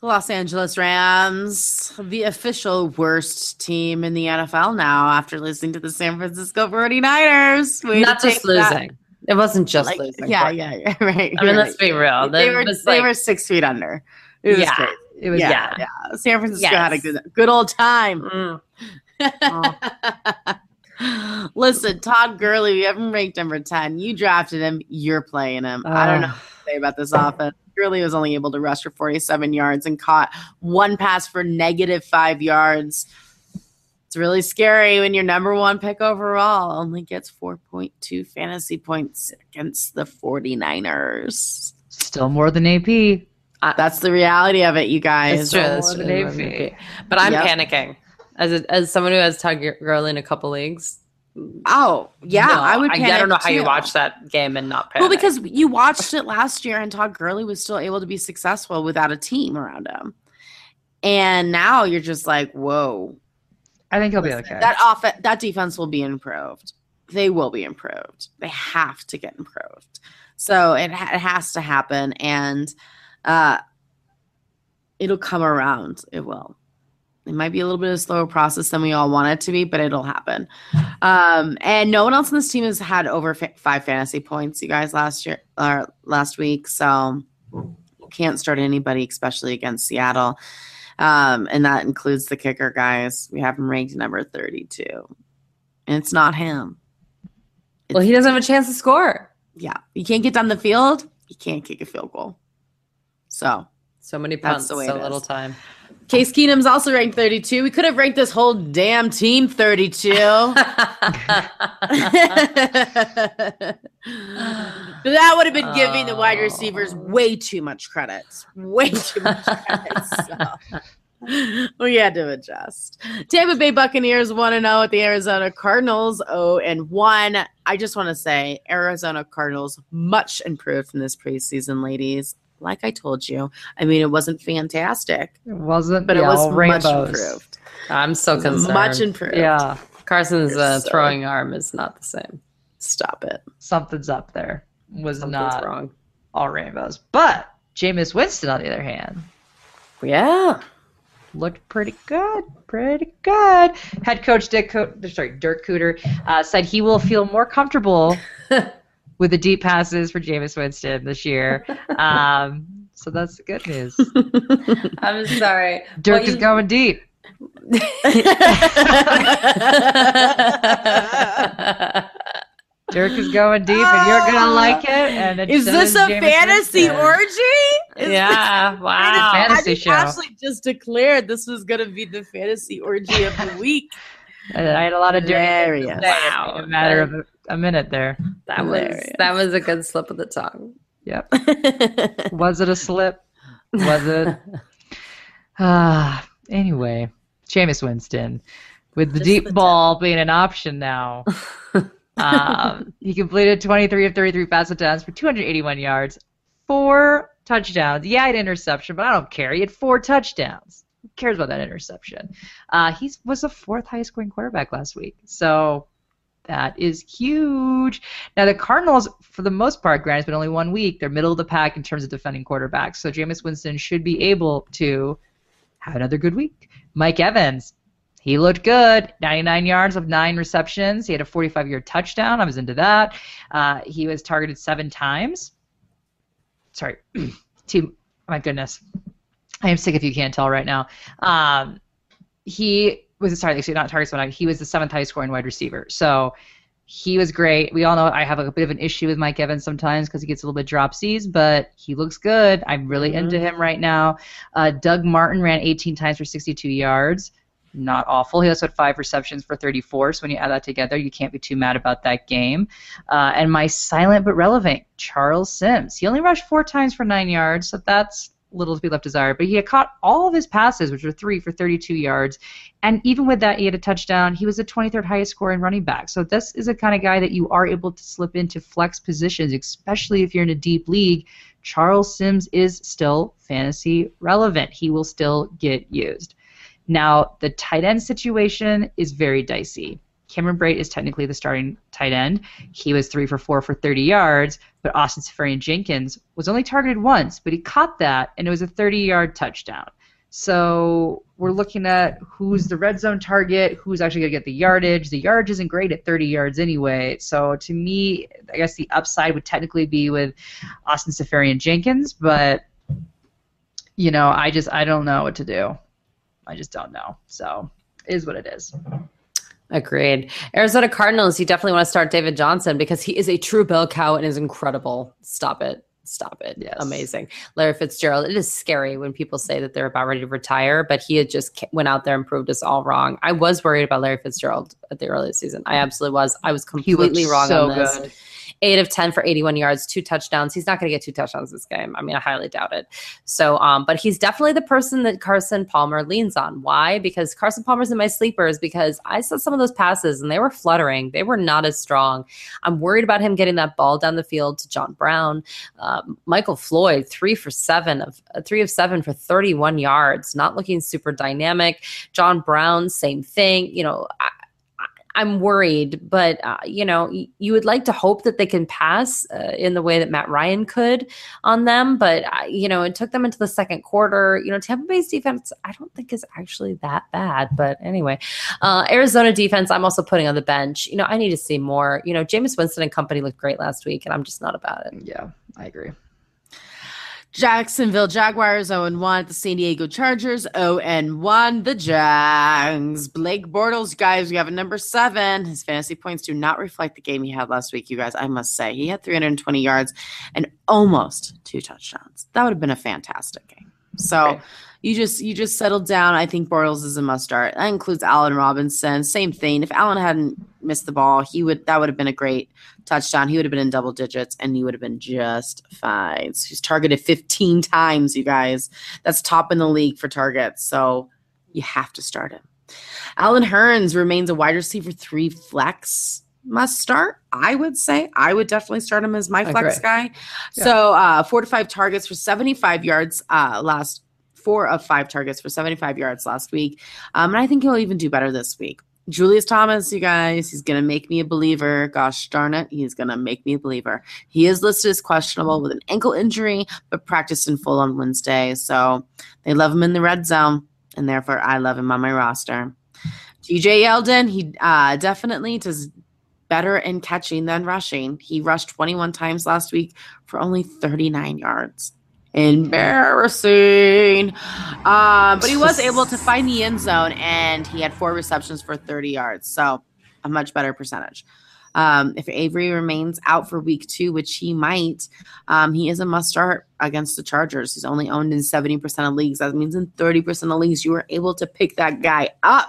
The Los Angeles Rams, the official worst team in the NFL now after losing to the San Francisco 49ers. Way Not just take that. losing. It wasn't just Like, losing. yeah, yeah, yeah, right. I mean, right. let's be real. They That were they like- were six feet under. It was Yeah. great. It was yeah, yeah. yeah. San Francisco Yes. had a good good old time. Mm. Listen, Todd Gurley, we haven't ranked number 10. You drafted him, you're playing him. I don't know what to say about this offense. Gurley was only able to rush for 47 yards and caught one pass for negative five yards. It's really scary when your number one pick overall only gets 4.2 fantasy points against the 49ers. Still more than AP. That's the reality of it, you guys. It's true. That's true. than More than AP. AP. But I'm Yep. panicking as a, as someone who has Todd Gurley in a couple leagues. Oh, yeah, no, I would I, panic don't know how you watch that game and not panic. Well, because you watched it last year and Todd Gurley was still able to be successful without a team around him. And now you're just like, whoa. I think he'll be okay. That off that defense will be improved. They will be improved. They have to get improved. So it, ha- it has to happen, and uh, it'll come around. It will. It might be a little bit of a slower process than we all want it to be, but it'll happen. Um, and no one else on this team has had over fa- five fantasy points, you guys, last year or last week. So can't start anybody, especially against Seattle. Um, and that includes the kicker guys. We have him ranked number 32. And it's not him. well, he doesn't have a chance to score. Yeah. You can't get down the field, you can't kick a field goal. So So many punts, so little is. time. Case Keenum's also ranked 32. We could have ranked this whole damn team 32. but that would have been giving the wide receivers oh. way too much credit. Way too much credit. So we had to adjust. Tampa Bay Buccaneers 1 0 at the Arizona Cardinals 0 and 1. I just want to say Arizona Cardinals much improved from this preseason, ladies. Like I told you. I mean, it wasn't fantastic, it wasn't, but yeah, it was all much rainbows. improved. I'm so concerned. Much improved. Yeah, Carson's uh, so- throwing arm is not the same. Stop it. something's up there. Was Something's not wrong. all rainbows. But Jameis Winston, on the other hand, Yeah. looked pretty good. Pretty good. Head coach Dick, Co- sorry, Dirk Koetter uh, said he will feel more comfortable with the deep passes for Jameis Winston this year. Um, so that's the good news. I'm sorry. Dirk Well, is you- going deep. Dirk is going deep, and you're gonna like it. And it Is this is a Jameis fantasy Winston. orgy? Is yeah. Wow. Fantasy I think show. Ashley just declared this was going to be the fantasy orgy of the week. I had a lot of Dirk Hilarious. Wow. a matter of a, minute there. That was that was a good slip of the tongue. Yep. Was it a slip? Was it? Ah, anyway, Jameis Winston with the Just deep the ball being an option now. um, he completed 23 of 33 pass attempts for 281 yards, four touchdowns. Yeah, he had interception, but I don't care. He had four touchdowns. Who cares about that interception? Uh, he was the fourth highest scoring quarterback last week. So that is huge. Now the Cardinals, for the most part, granted, it's been only one week. They're middle of the pack in terms of defending quarterbacks. So Jameis Winston should be able to have another good week. Mike Evans, he looked good. 99 yards of nine receptions. He had a 45-yard touchdown. I was into that. Uh, he was targeted seven times. Sorry, team. My goodness, I am sick if you can't tell right now. Um, he was sorry, actually not targets one. He was the seventh highest scoring wide receiver. So he was great. We all know I have a bit of an issue with Mike Evans sometimes because he gets a little bit dropsies, but he looks good. I'm really Mhm. into him right now. Uh, Doug Martin ran 18 times for 62 yards. Not awful. He also had five receptions for 34. So when you add that together, you can't be too mad about that game. Uh, and my silent but relevant Charles Sims. He only rushed four times for nine yards, so that's little to be left desired. But he had caught all of his passes, which were three for 32 yards. And even with that, he had a touchdown. He was the 23rd highest scoring running back. So this is a kind of guy that you are able to slip into flex positions, especially if you're in a deep league. Charles Sims is still fantasy relevant. He will still get used. Now, the tight end situation is very dicey. Cameron Brate is technically the starting tight end. He was three for four for 30 yards, but Austin Seferian-Jenkins was only targeted once, but he caught that, and it was a 30 yard touchdown. So we're looking at who's the red zone target, who's actually going to get the yardage. The yardage isn't great at 30 yards anyway. So to me, I guess the upside would technically be with Austin Seferian-Jenkins, but you know, I just I don't know what to do. I just don't know. So is what it is. Agreed. Arizona Cardinals, you definitely want to start David Johnson because he is a true bell cow and is incredible. Stop it. Stop it. Yes. Amazing. Larry Fitzgerald. It is scary when people say that they're about ready to retire, but he had just went out there and proved us all wrong. I was worried about Larry Fitzgerald at the early season. I absolutely was. I was completely wrong so on this. good. Eight of 10 for 81 yards, two touchdowns. He's not going to get two touchdowns this game. I mean, I highly doubt it. So, um, but he's definitely the person that Carson Palmer leans on. Why? Because Carson Palmer's in my sleepers because I saw some of those passes and they were fluttering. They were not as strong. I'm worried about him getting that ball down the field to John Brown. Um, Michael Floyd, three for seven of uh, three of seven for 31 yards, not looking super dynamic. John Brown, same thing. You know, I- I'm worried, but uh, you know, y- you would like to hope that they can pass uh, in the way that Matt Ryan could on them, but uh, you know, it took them into the second quarter. You know, Tampa Bay's defense, I don't think is actually that bad, but anyway, uh, Arizona defense, I'm also putting on the bench. You know, I need to see more. You know, Jameis Winston and company looked great last week, and I'm just not about it. Yeah, I agree. Jacksonville Jaguars 0 1. At the San Diego Chargers 0 1. The Jags. Blake Bortles, guys, we have a number seven. His fantasy points do not reflect the game he had last week, you guys. I must say, he had 320 yards and almost two touchdowns. That would have been a fantastic game. So. Right. You just you just settled down. I think Bortles is a must start. That includes Allen Robinson. Same thing. If Allen hadn't missed the ball, he would that would have been a great touchdown. He would have been in double digits and he would have been just fine. So he's targeted 15 times, you guys. That's top in the league for targets. So you have to start him. Allen Hurns remains a wide receiver three flex must start. I would say I would definitely start him as my flex guy. Yeah. So uh, four to five targets for 75 yards uh, last four of five targets for 75 yards last week. Um, and I think he'll even do better this week. Julius Thomas, you guys, he's going to make me a believer. Gosh darn it, he's going to make me a believer. He is listed as questionable with an ankle injury, but practiced in full on Wednesday. So they love him in the red zone, and therefore I love him on my roster. TJ Yeldon, he uh, definitely does better in catching than rushing. He rushed 21 times last week for only 39 yards. Embarrassing. Um, but he was able to find the end zone and he had four receptions for 30 yards. So a much better percentage. Um, if Ivory remains out for week two, which he might, um, he is a must start against the Chargers. He's only owned in 70% of leagues. That means in 30% of leagues, you were able to pick that guy up.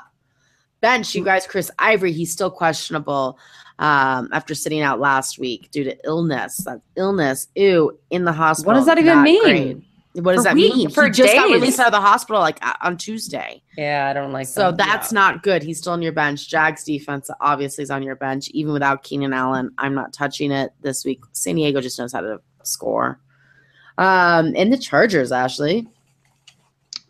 Bench, you guys, Chris Ivory, he's still questionable um, after sitting out last week due to illness. That illness, ew, in the hospital. What does that even mean? great. What does For that week- mean? for he just got released out of the hospital like uh, on Tuesday. Yeah, I don't like So them. that's not good. He's still on your bench. Jags defense obviously is on your bench, even without Keenan Allen. I'm not touching it this week. San Diego just knows how to score. Um, and the Chargers, Ashley.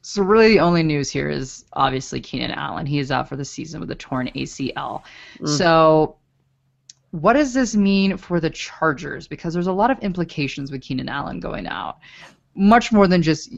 So really, the only news here is obviously Keenan Allen. He is out for the season with a torn ACL. Mm. So, what does this mean for the Chargers? Because there's a lot of implications with Keenan Allen going out, much more than just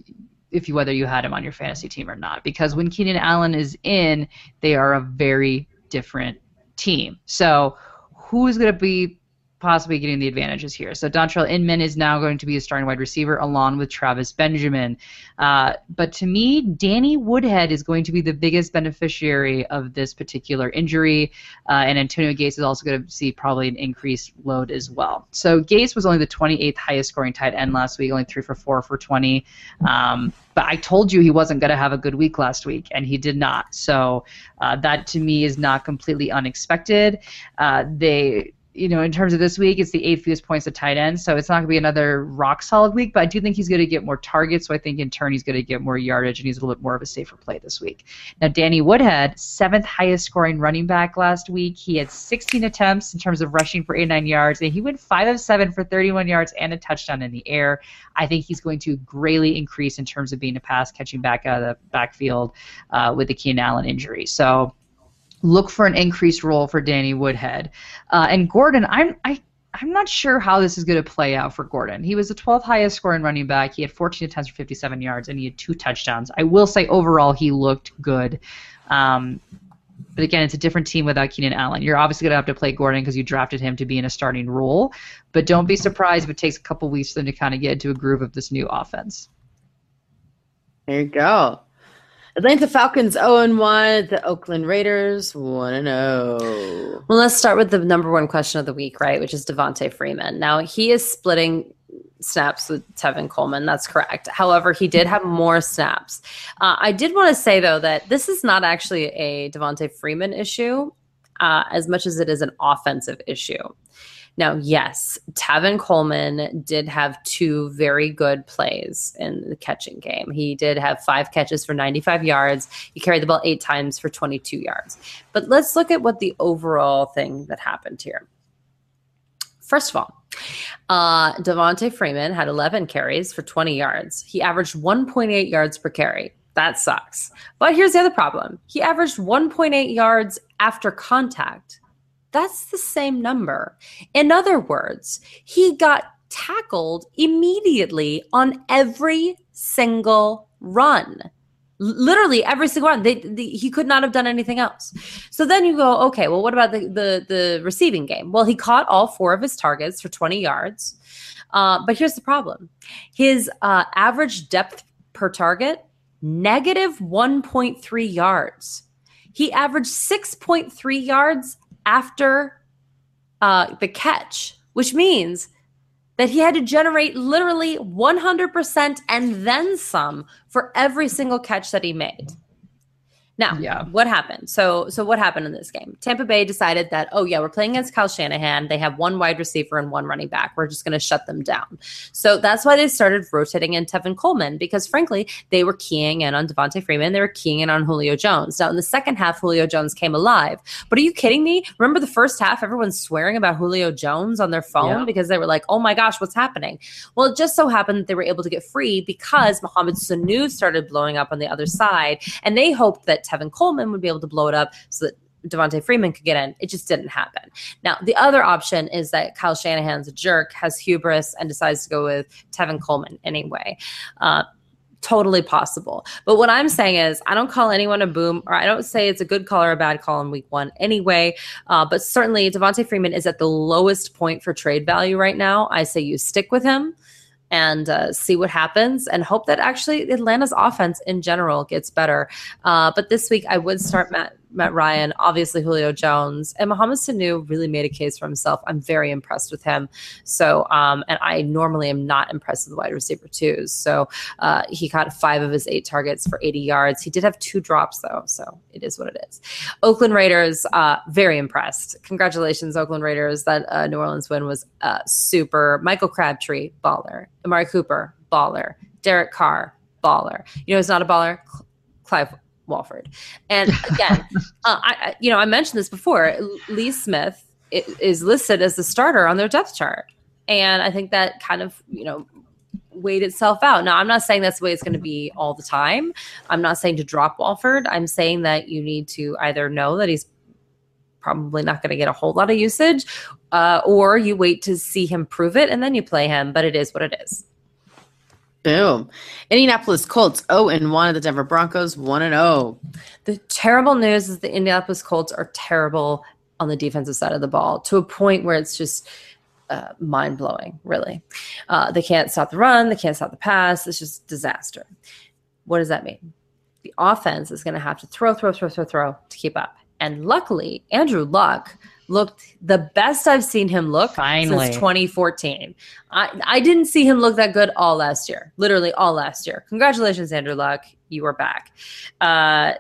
if you whether you had him on your fantasy team or not. Because when Keenan Allen is in, they are a very different team. So, who is going to be possibly getting the advantages here. So Dontrelle Inman is now going to be a starting wide receiver along with Travis Benjamin. Uh, but to me, Danny Woodhead is going to be the biggest beneficiary of this particular injury, uh, and Antonio Gates is also going to see probably an increased load as well. So Gates was only the 28th highest scoring tight end last week, only three for four for 20. Um, but I told you he wasn't going to have a good week last week, and he did not. So uh, that to me is not completely unexpected. Uh, they you know, in terms of this week, it's the eighth fewest points at tight end, so it's not going to be another rock solid week. But I do think he's going to get more targets, so I think in turn he's going to get more yardage, and he's a little bit more of a safer play this week. Now, Danny Woodhead, seventh highest scoring running back last week. He had 16 attempts in terms of rushing for 89 yards, and he went five of seven for 31 yards and a touchdown in the air. I think he's going to greatly increase in terms of being a pass catching back out of the backfield uh, with the Keenan Allen injury. So look for an increased role for Danny Woodhead. Uh, and Gordon, I'm I I'm not sure how this is going to play out for Gordon. He was the 12th highest scoring running back. He had 14 attempts for 57 yards, and he had two touchdowns. I will say overall he looked good. Um, but again, it's a different team without Keenan Allen. You're obviously going to have to play Gordon because you drafted him to be in a starting role. But don't be surprised if it takes a couple weeks for them to kind of get into a groove of this new offense. There you go. Atlanta Falcons 0 1. The Oakland Raiders 1 0. Well, let's start with the number one question of the week, right? Which is Devonta Freeman. Now he is splitting snaps with Tevin Coleman. That's correct. However, he did have more snaps. Uh, I did want to say, though, that this is not actually a Devonta Freeman issue uh, as much as it is an offensive issue. Now, yes, Tevin Coleman did have two very good plays in the catching game. He did have five catches for 95 yards. He carried the ball eight times for 22 yards. But let's look at what the overall thing that happened here. First of all, uh, Devonta Freeman had 11 carries for 20 yards. He averaged 1.8 yards per carry. That sucks. But here's the other problem he averaged 1.8 yards after contact. That's the same number. In other words, he got tackled immediately on every single run literally every single run. They, they, he could not have done anything else. So then you go, okay, well, what about the, the, the receiving game? Well, he caught all four of his targets for 20 yards. Uh, but here's the problem his uh, average depth per target, negative 1.3 yards. He averaged 6.3 yards after uh, the catch, which means that he had to generate literally 100% and then some for every single catch that he made. Now, yeah. what happened? So, so what happened in this game? Tampa Bay decided that, oh yeah, we're playing against Kyle Shanahan. They have one wide receiver and one running back. We're just going to shut them down. So that's why they started rotating in Tevin Coleman because, frankly, they were keying in on Devonta Freeman. They were keying in on Julio Jones. Now, in the second half, Julio Jones came alive. But are you kidding me? Remember the first half? Everyone's swearing about Julio Jones on their phone yeah. because they were like, oh my gosh, what's happening? Well, it just so happened that they were able to get free because Mohamed Sanu started blowing up on the other side, and they hoped that Tevin Coleman would be able to blow it up so that Devonta Freeman could get in. It just didn't happen. Now, the other option is that Kyle Shanahan's a jerk, has hubris, and decides to go with Tevin Coleman anyway. Uh, totally possible. But what I'm saying is, I don't call anyone a boom, or I don't say it's a good call or a bad call in week one anyway. Uh, but certainly, Devonta Freeman is at the lowest point for trade value right now. I say you stick with him and uh, see what happens and hope that actually Atlanta's offense in general gets better. Uh, but this week, I would start Matt Matt Ryan, obviously Julio Jones, and Mohamed Sanu really made a case for himself. I'm very impressed with him. So, um, and I normally am not impressed with wide receiver twos. So uh, he caught five of his eight targets for 80 yards. He did have two drops though, so it is what it is. Oakland Raiders, uh, very impressed. Congratulations, Oakland Raiders. That uh, New Orleans win was uh, super. Michael Crabtree, baller. Amari Cooper, baller. Derek Carr, baller. You know, it's not a baller. Clive Walford. And again, uh, I, you know, I mentioned this before. Lee Smith is listed as the starter on their depth chart, and I think that kind of you know weighed itself out. Now, I'm not saying that's the way it's going to be all the time. I'm not saying to drop Walford. I'm saying that you need to either know that he's probably not going to get a whole lot of usage, uh, or you wait to see him prove it and then you play him. But it is what it is. Boom. Indianapolis Colts 0 and 1 of the Denver Broncos 1 and 0. The terrible news is the Indianapolis Colts are terrible on the defensive side of the ball to a point where it's just uh, mind blowing, really. Uh, they can't stop the run, they can't stop the pass. It's just disaster. What does that mean? The offense is going to have to throw, throw, throw, throw, throw to keep up. And luckily, Andrew Luck looked the best I've seen him look Finally. since 2014. I, I didn't see him look that good all last year, literally all last year. Congratulations, Andrew Luck. You are back. Uh,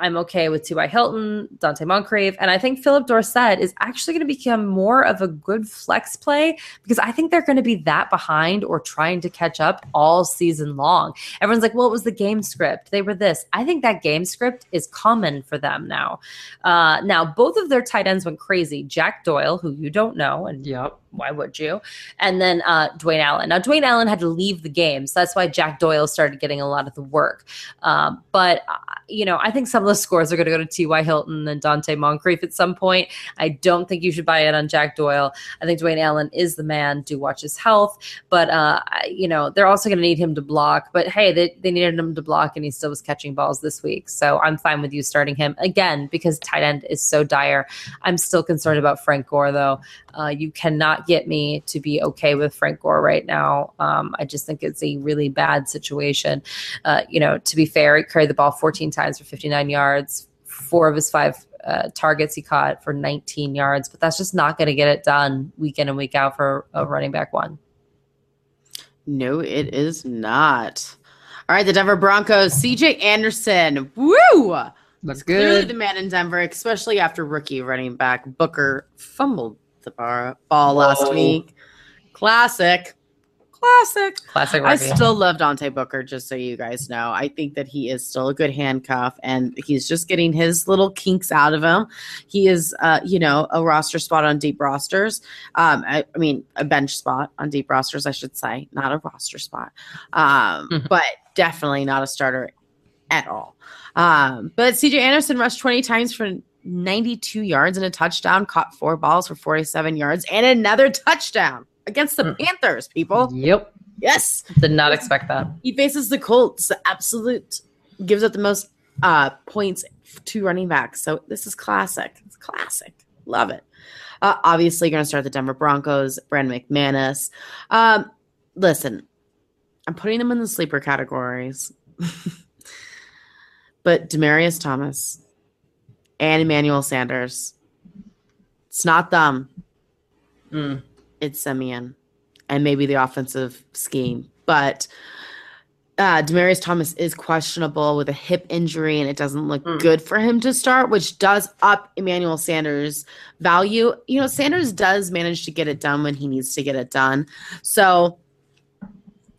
I'm okay with T.Y. Hilton, Donte Moncrief, and I think Phillip Dorsett is actually going to become more of a good flex play because I think they're going to be that behind or trying to catch up all season long. Everyone's like, well, it was the game script. They were this. I think that game script is common for them now. Uh, now, both of their tight ends went crazy. Jack Doyle, who you don't know, and yep why would you? And then uh, Dwayne Allen. Now, Dwayne Allen had to leave the game, so that's why Jack Doyle started getting a lot of the work. Um, but, uh, you know, I think some of the scores are going to go to T.Y. Hilton and Donte Moncrief at some point. I don't think you should buy in on Jack Doyle. I think Dwayne Allen is the man. Do watch his health. But, uh, you know, they're also going to need him to block. But hey, they, they needed him to block, and he still was catching balls this week. So I'm fine with you starting him again because tight end is so dire. I'm still concerned about Frank Gore, though. Uh, you cannot get me to be okay with Frank Gore right now. Um, I just think it's a really bad situation. Uh, you know, to be fair, he carried the ball 14 times for 59 yards. Four of his five uh, targets he caught for 19 yards, but that's just not going to get it done week in and week out for a running back one. No, it is not. All right, the Denver Broncos, CJ Anderson. Woo! That's good. Clearly the man in Denver, especially after rookie running back Booker fumbled the bar, ball last Whoa. week. Classic. Classic. Classic I still love Dante Booker, just so you guys know. I think that he is still a good handcuff and he's just getting his little kinks out of him. He is, uh, you know, a roster spot on deep rosters. Um, I, I mean, a bench spot on deep rosters, I should say, not a roster spot. Um, Mhm. but definitely not a starter at all. Um, but CJ Anderson rushed 20 times for 92 yards and a touchdown, caught four balls for 47 yards and another touchdown against the Mm. Panthers, people. Yep. Yes. Did not expect that. He faces the Colts, the absolute gives up the most uh, points to running backs. So this is classic. It's classic. Love it. Uh, obviously, going to start the Denver Broncos, Brandon McManus. Um, listen, I'm putting them in the sleeper categories, but Demaryius Thomas and Emmanuel Sanders, it's not them Mm. it's Siemian and maybe the offensive scheme. But uh, Demaryius Thomas is questionable with a hip injury, and it doesn't look Mm. good for him to start, which does up Emmanuel Sanders' value. You know, Sanders does manage to get it done when he needs to get it done. So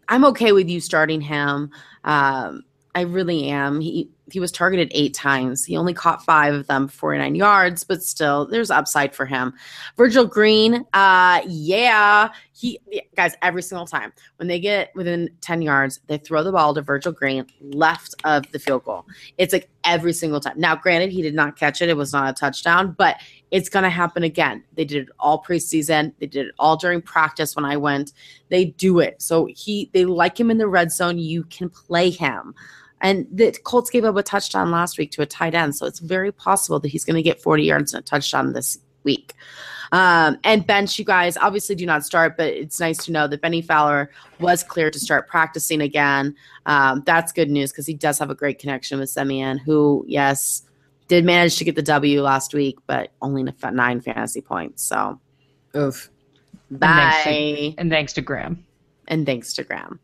I'm okay with you starting him. Um, I really am. He he was targeted eight times. He only caught five of them, 49 yards, but still, there's upside for him. Virgil Green, uh, yeah, he guys every single time when they get within 10 yards, they throw the ball to Virgil Green left of the field goal. It's like every single time. Now, granted, he did not catch it; it was not a touchdown, but it's going to happen again. They did it all preseason. They did it all during practice when I went. They do it. So he they like him in the red zone. You can play him. And the Colts gave up a touchdown last week to a tight end. So it's very possible that he's going to get 40 yards and a touchdown this week. Um, and bench, you guys obviously do not start, but it's nice to know that Benny Fowler was cleared to start practicing again. Um, that's good news because he does have a great connection with Siemian, who, yes, did manage to get the W last week, but only nine fantasy points. So Oof. bye. thanks And thanks to Graham. And thanks to Graham.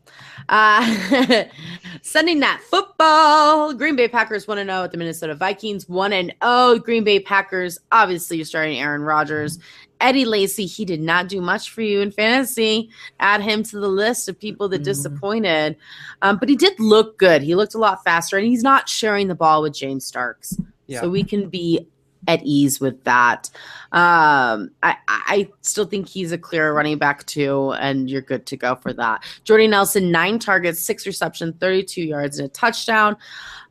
Uh, Sunday night football. Green Bay Packers 1 0 at the Minnesota Vikings 1 0. Green Bay Packers, obviously, you're starting Aaron Rodgers. Eddie Lacy, he did not do much for you in fantasy. Add him to the list of people that Mhm. disappointed. Um, but he did look good. He looked a lot faster, and he's not sharing the ball with James Starks. Yeah. So we can be at ease with that. Um, I, I still think he's a clear running back too, and you're good to go for that. Jordy Nelson, nine targets, six reception, 32 yards, and a touchdown.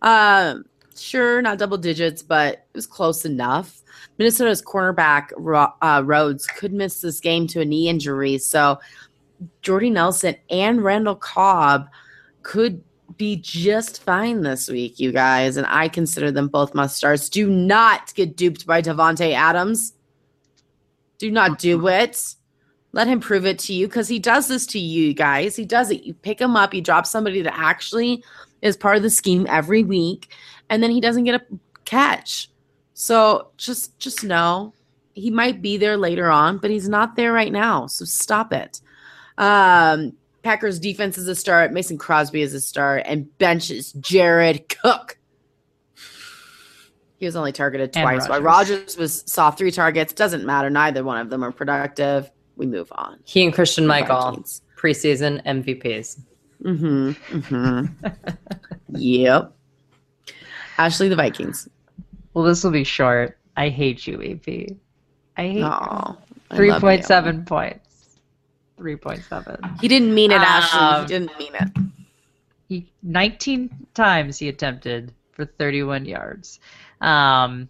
Um, sure, not double digits, but it was close enough. Minnesota's cornerback uh, Rhodes could miss this game to a knee injury, so Jordy Nelson and Randall Cobb could be just fine this week, you guys, and I consider them both must starts. Do not get duped by Davante Adams. Do not do it. Let him prove it to you because he does this to you guys. He does it. You pick him up, you drop somebody that actually is part of the scheme every week, and then he doesn't get a catch. So just just know he might be there later on, but he's not there right now. So stop it. Um, Packers defense is a start. Mason Crosby is a start, and benches Jared Cook. He was only targeted twice. While Rodgers. Rogers was saw three targets. Doesn't matter. Neither one of them are productive. We move on. He and Christine Michael, preseason MVPs. Mm-hmm. Mm-hmm. yep. Ashley, the Vikings. Well, this will be short. I hate you, AP. I hate Oh, three point seven points. Three point seven. He didn't mean it, Ashley. Um, He didn't mean it. He nineteen times he attempted for thirty one yards. Um,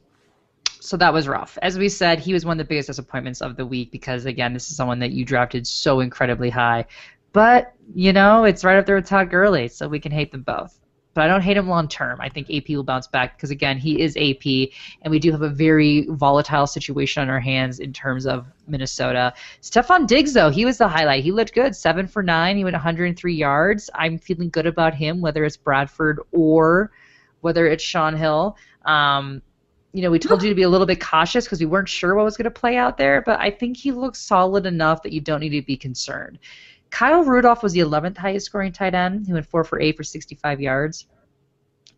so that was rough. As we said, he was one of the biggest disappointments of the week because again, this is someone that you drafted so incredibly high. But you know, it's right up there with Todd Gurley, so we can hate them both. But I don't hate him long term. I think AP will bounce back because again, he is AP, and we do have a very volatile situation on our hands in terms of Minnesota. Stefon Diggs, though, he was the highlight. He looked good, seven for nine. He went 103 yards. I'm feeling good about him, whether it's Bradford or whether it's Shaun Hill. Um, you know, we told you to be a little bit cautious because we weren't sure what was going to play out there, but I think he looks solid enough that you don't need to be concerned. Kyle Rudolph was the 11th highest scoring tight end. He went four for eight for 65 yards.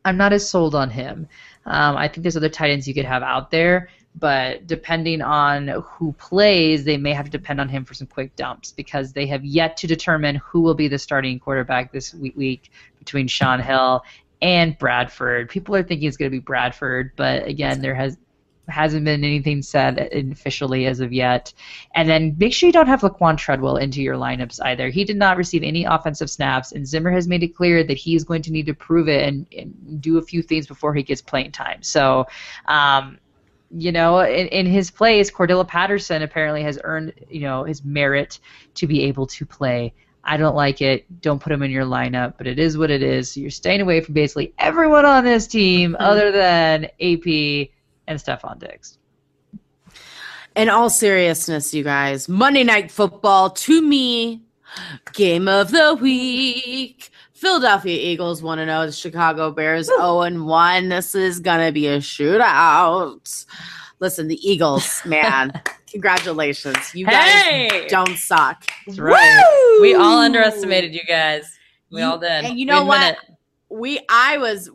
I'm not as sold on him. Um, I think there's other tight ends you could have out there, but depending on who plays, they may have to depend on him for some quick dumps because they have yet to determine who will be the starting quarterback this week between Shaun Hill and Bradford. People are thinking it's going to be Bradford, but again, there has hasn't been anything said officially as of yet. And then make sure you don't have Laquon Treadwell into your lineups either. He did not receive any offensive snaps, and Zimmer has made it clear that he is going to need to prove it and, and do a few things before he gets playing time. So, um, you know, in, in his place, Cordarrelle Patterson apparently has earned, you know, his merit to be able to play. I don't like it. Don't put him in your lineup, but it is what it is. So you're staying away from basically everyone on this team mm-hmm. other than AP and Stefon Diggs. In all seriousness, you guys, Monday Night Football to me, game of the week. Philadelphia Eagles 1 0, the Chicago Bears 0 1. This is going to be a shootout. Listen, the Eagles, man, congratulations. You guys don't suck. That's right. Woo! We all underestimated you guys. We you, all did. And you know what? We I was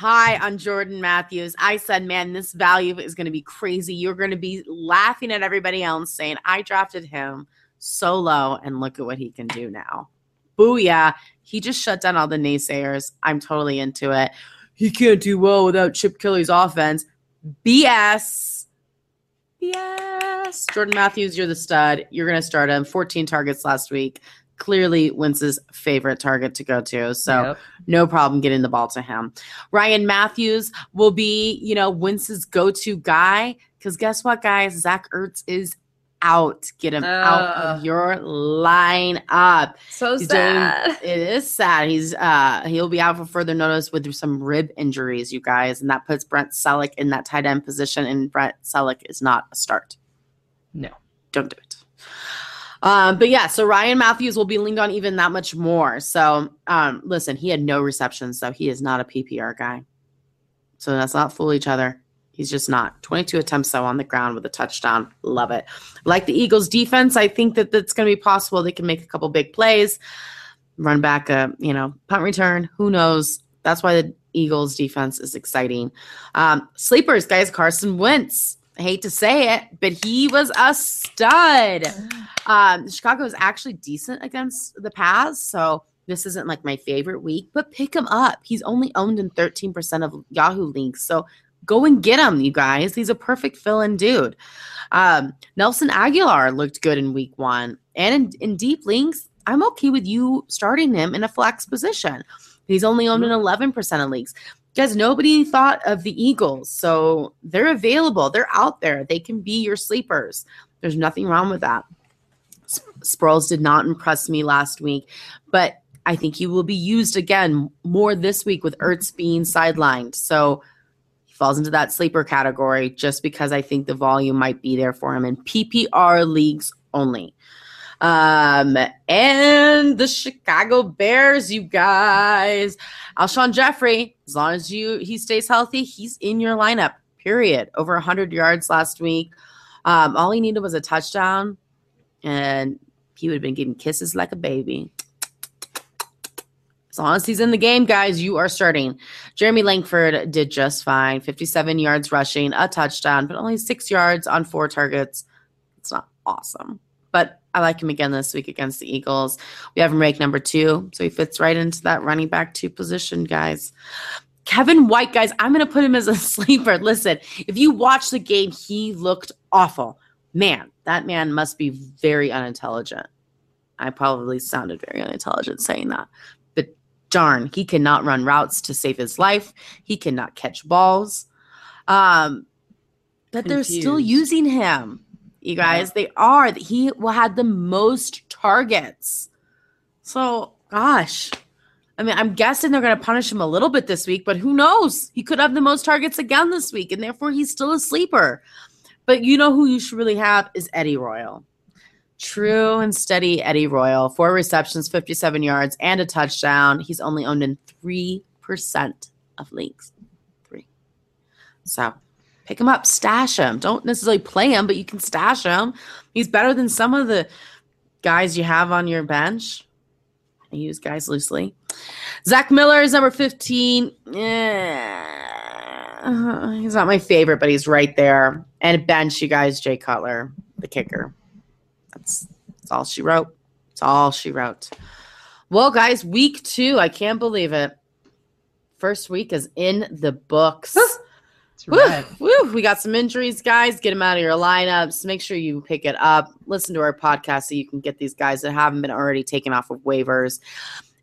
high on Jordan Matthews. I said, man, this value is going to be crazy. You're going to be laughing at everybody else saying, I drafted him so low, and look at what he can do now. Booyah. He just shut down all the naysayers. I'm totally into it. He can't do well without Chip Kelly's offense. BS. BS. Jordan Matthews, you're the stud. You're going to start him. 14 targets last week clearly Wentz's favorite target to go to. So yep. no problem getting the ball to him. Ryan Mathews will be, you know, Wentz's go-to guy. Because guess what, guys? Zach Ertz is out. Get him uh, out of your lineup. So He's sad. Doing, it is sad. He's uh he'll be out for further notice with some rib injuries, you guys, and that puts Brent Celek in that tight end position. And Brent Celek is not a start. No, don't do it. Um, but yeah, so Ryan Mathews will be leaned on even that much more. So um, listen, he had no receptions, so he is not a PPR guy. So let's not fool each other. He's just not. 22 attempts though on the ground with a touchdown. Love it. Like the Eagles defense, I think that that's going to be possible. They can make a couple big plays, run back a, you know, punt return. Who knows? That's why the Eagles defense is exciting. Um, sleepers, guys, Carson Wentz. I hate to say it, but he was a stud. Um, Chicago is actually decent against the pass, so this isn't like my favorite week, but pick him up. He's only owned in 13% of Yahoo leagues, so go and get him, you guys. He's a perfect fill-in dude. Um, Nelson Agholor looked good in week one, and in, in deep links, I'm okay with you starting him in a flex position. He's only owned in 11% mm-hmm. of leagues guys, nobody thought of the Eagles. So they're available. They're out there. They can be your sleepers. There's nothing wrong with that. Sproles did not impress me last week, but I think he will be used again more this week with Ertz being sidelined. So he falls into that sleeper category just because I think the volume might be there for him in PPR leagues only. Um, and the Chicago Bears, you guys. Alshon Jeffery, as long as you he stays healthy, he's in your lineup. Period. Over 100 yards last week. Um, all he needed was a touchdown, and he would have been getting kisses like a baby. As long as he's in the game, guys, you are starting. Jeremy Langford did just fine 57 yards rushing, a touchdown, but only six yards on four targets. It's not awesome but I like him again this week against the Eagles. We have him ranked number two, so he fits right into that running back two position, guys. Kevin White, guys, I'm going to put him as a sleeper. Listen, if you watch the game, he looked awful. Man, that man must be very unintelligent. I probably sounded very unintelligent saying that. But darn, he cannot run routes to save his life. He cannot catch balls. Um, but Confused. they're still using him you guys. They are. He will had the most targets. So, gosh. I mean, I'm guessing they're going to punish him a little bit this week, but who knows? He could have the most targets again this week, and therefore he's still a sleeper. But you know who you should really have is Eddie Royal. True and steady Eddie Royal. Four receptions, 57 yards, and a touchdown. He's only owned in 3% of leagues. Three. So Pick him up, stash him. Don't necessarily play him, but you can stash him. He's better than some of the guys you have on your bench. I use guys loosely. Zach Miller is number 15. Yeah. He's not my favorite, but he's right there. And bench, you guys, Jay Cutler, the kicker. That's, that's all she wrote. That's all she wrote. Well, guys, week two. I can't believe it. First week is in the books. Woo, woo. We got some injuries, guys. Get them out of your lineups. Make sure you pick it up. Listen to our podcast so you can get these guys that haven't been already taken off of waivers.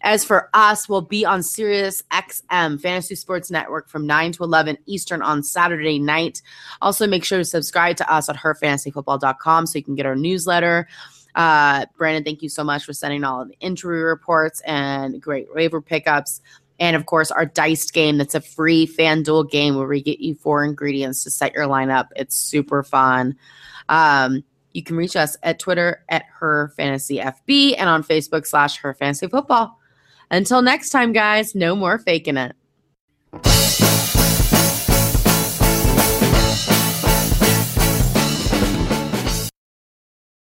As for us, we'll be on Sirius XM Fantasy Sports Network from 9 to 11 Eastern on Saturday night. Also, make sure to subscribe to us at herfantasyfootball.com so you can get our newsletter. Uh, Brandon, thank you so much for sending all of the injury reports and great waiver pickups. And of course, our diced game that's a free FanDuel game where we get you four ingredients to set your lineup. It's super fun. Um, you can reach us at Twitter at her fantasy FB and on Facebook slash her fantasy football. Until next time, guys, no more faking it.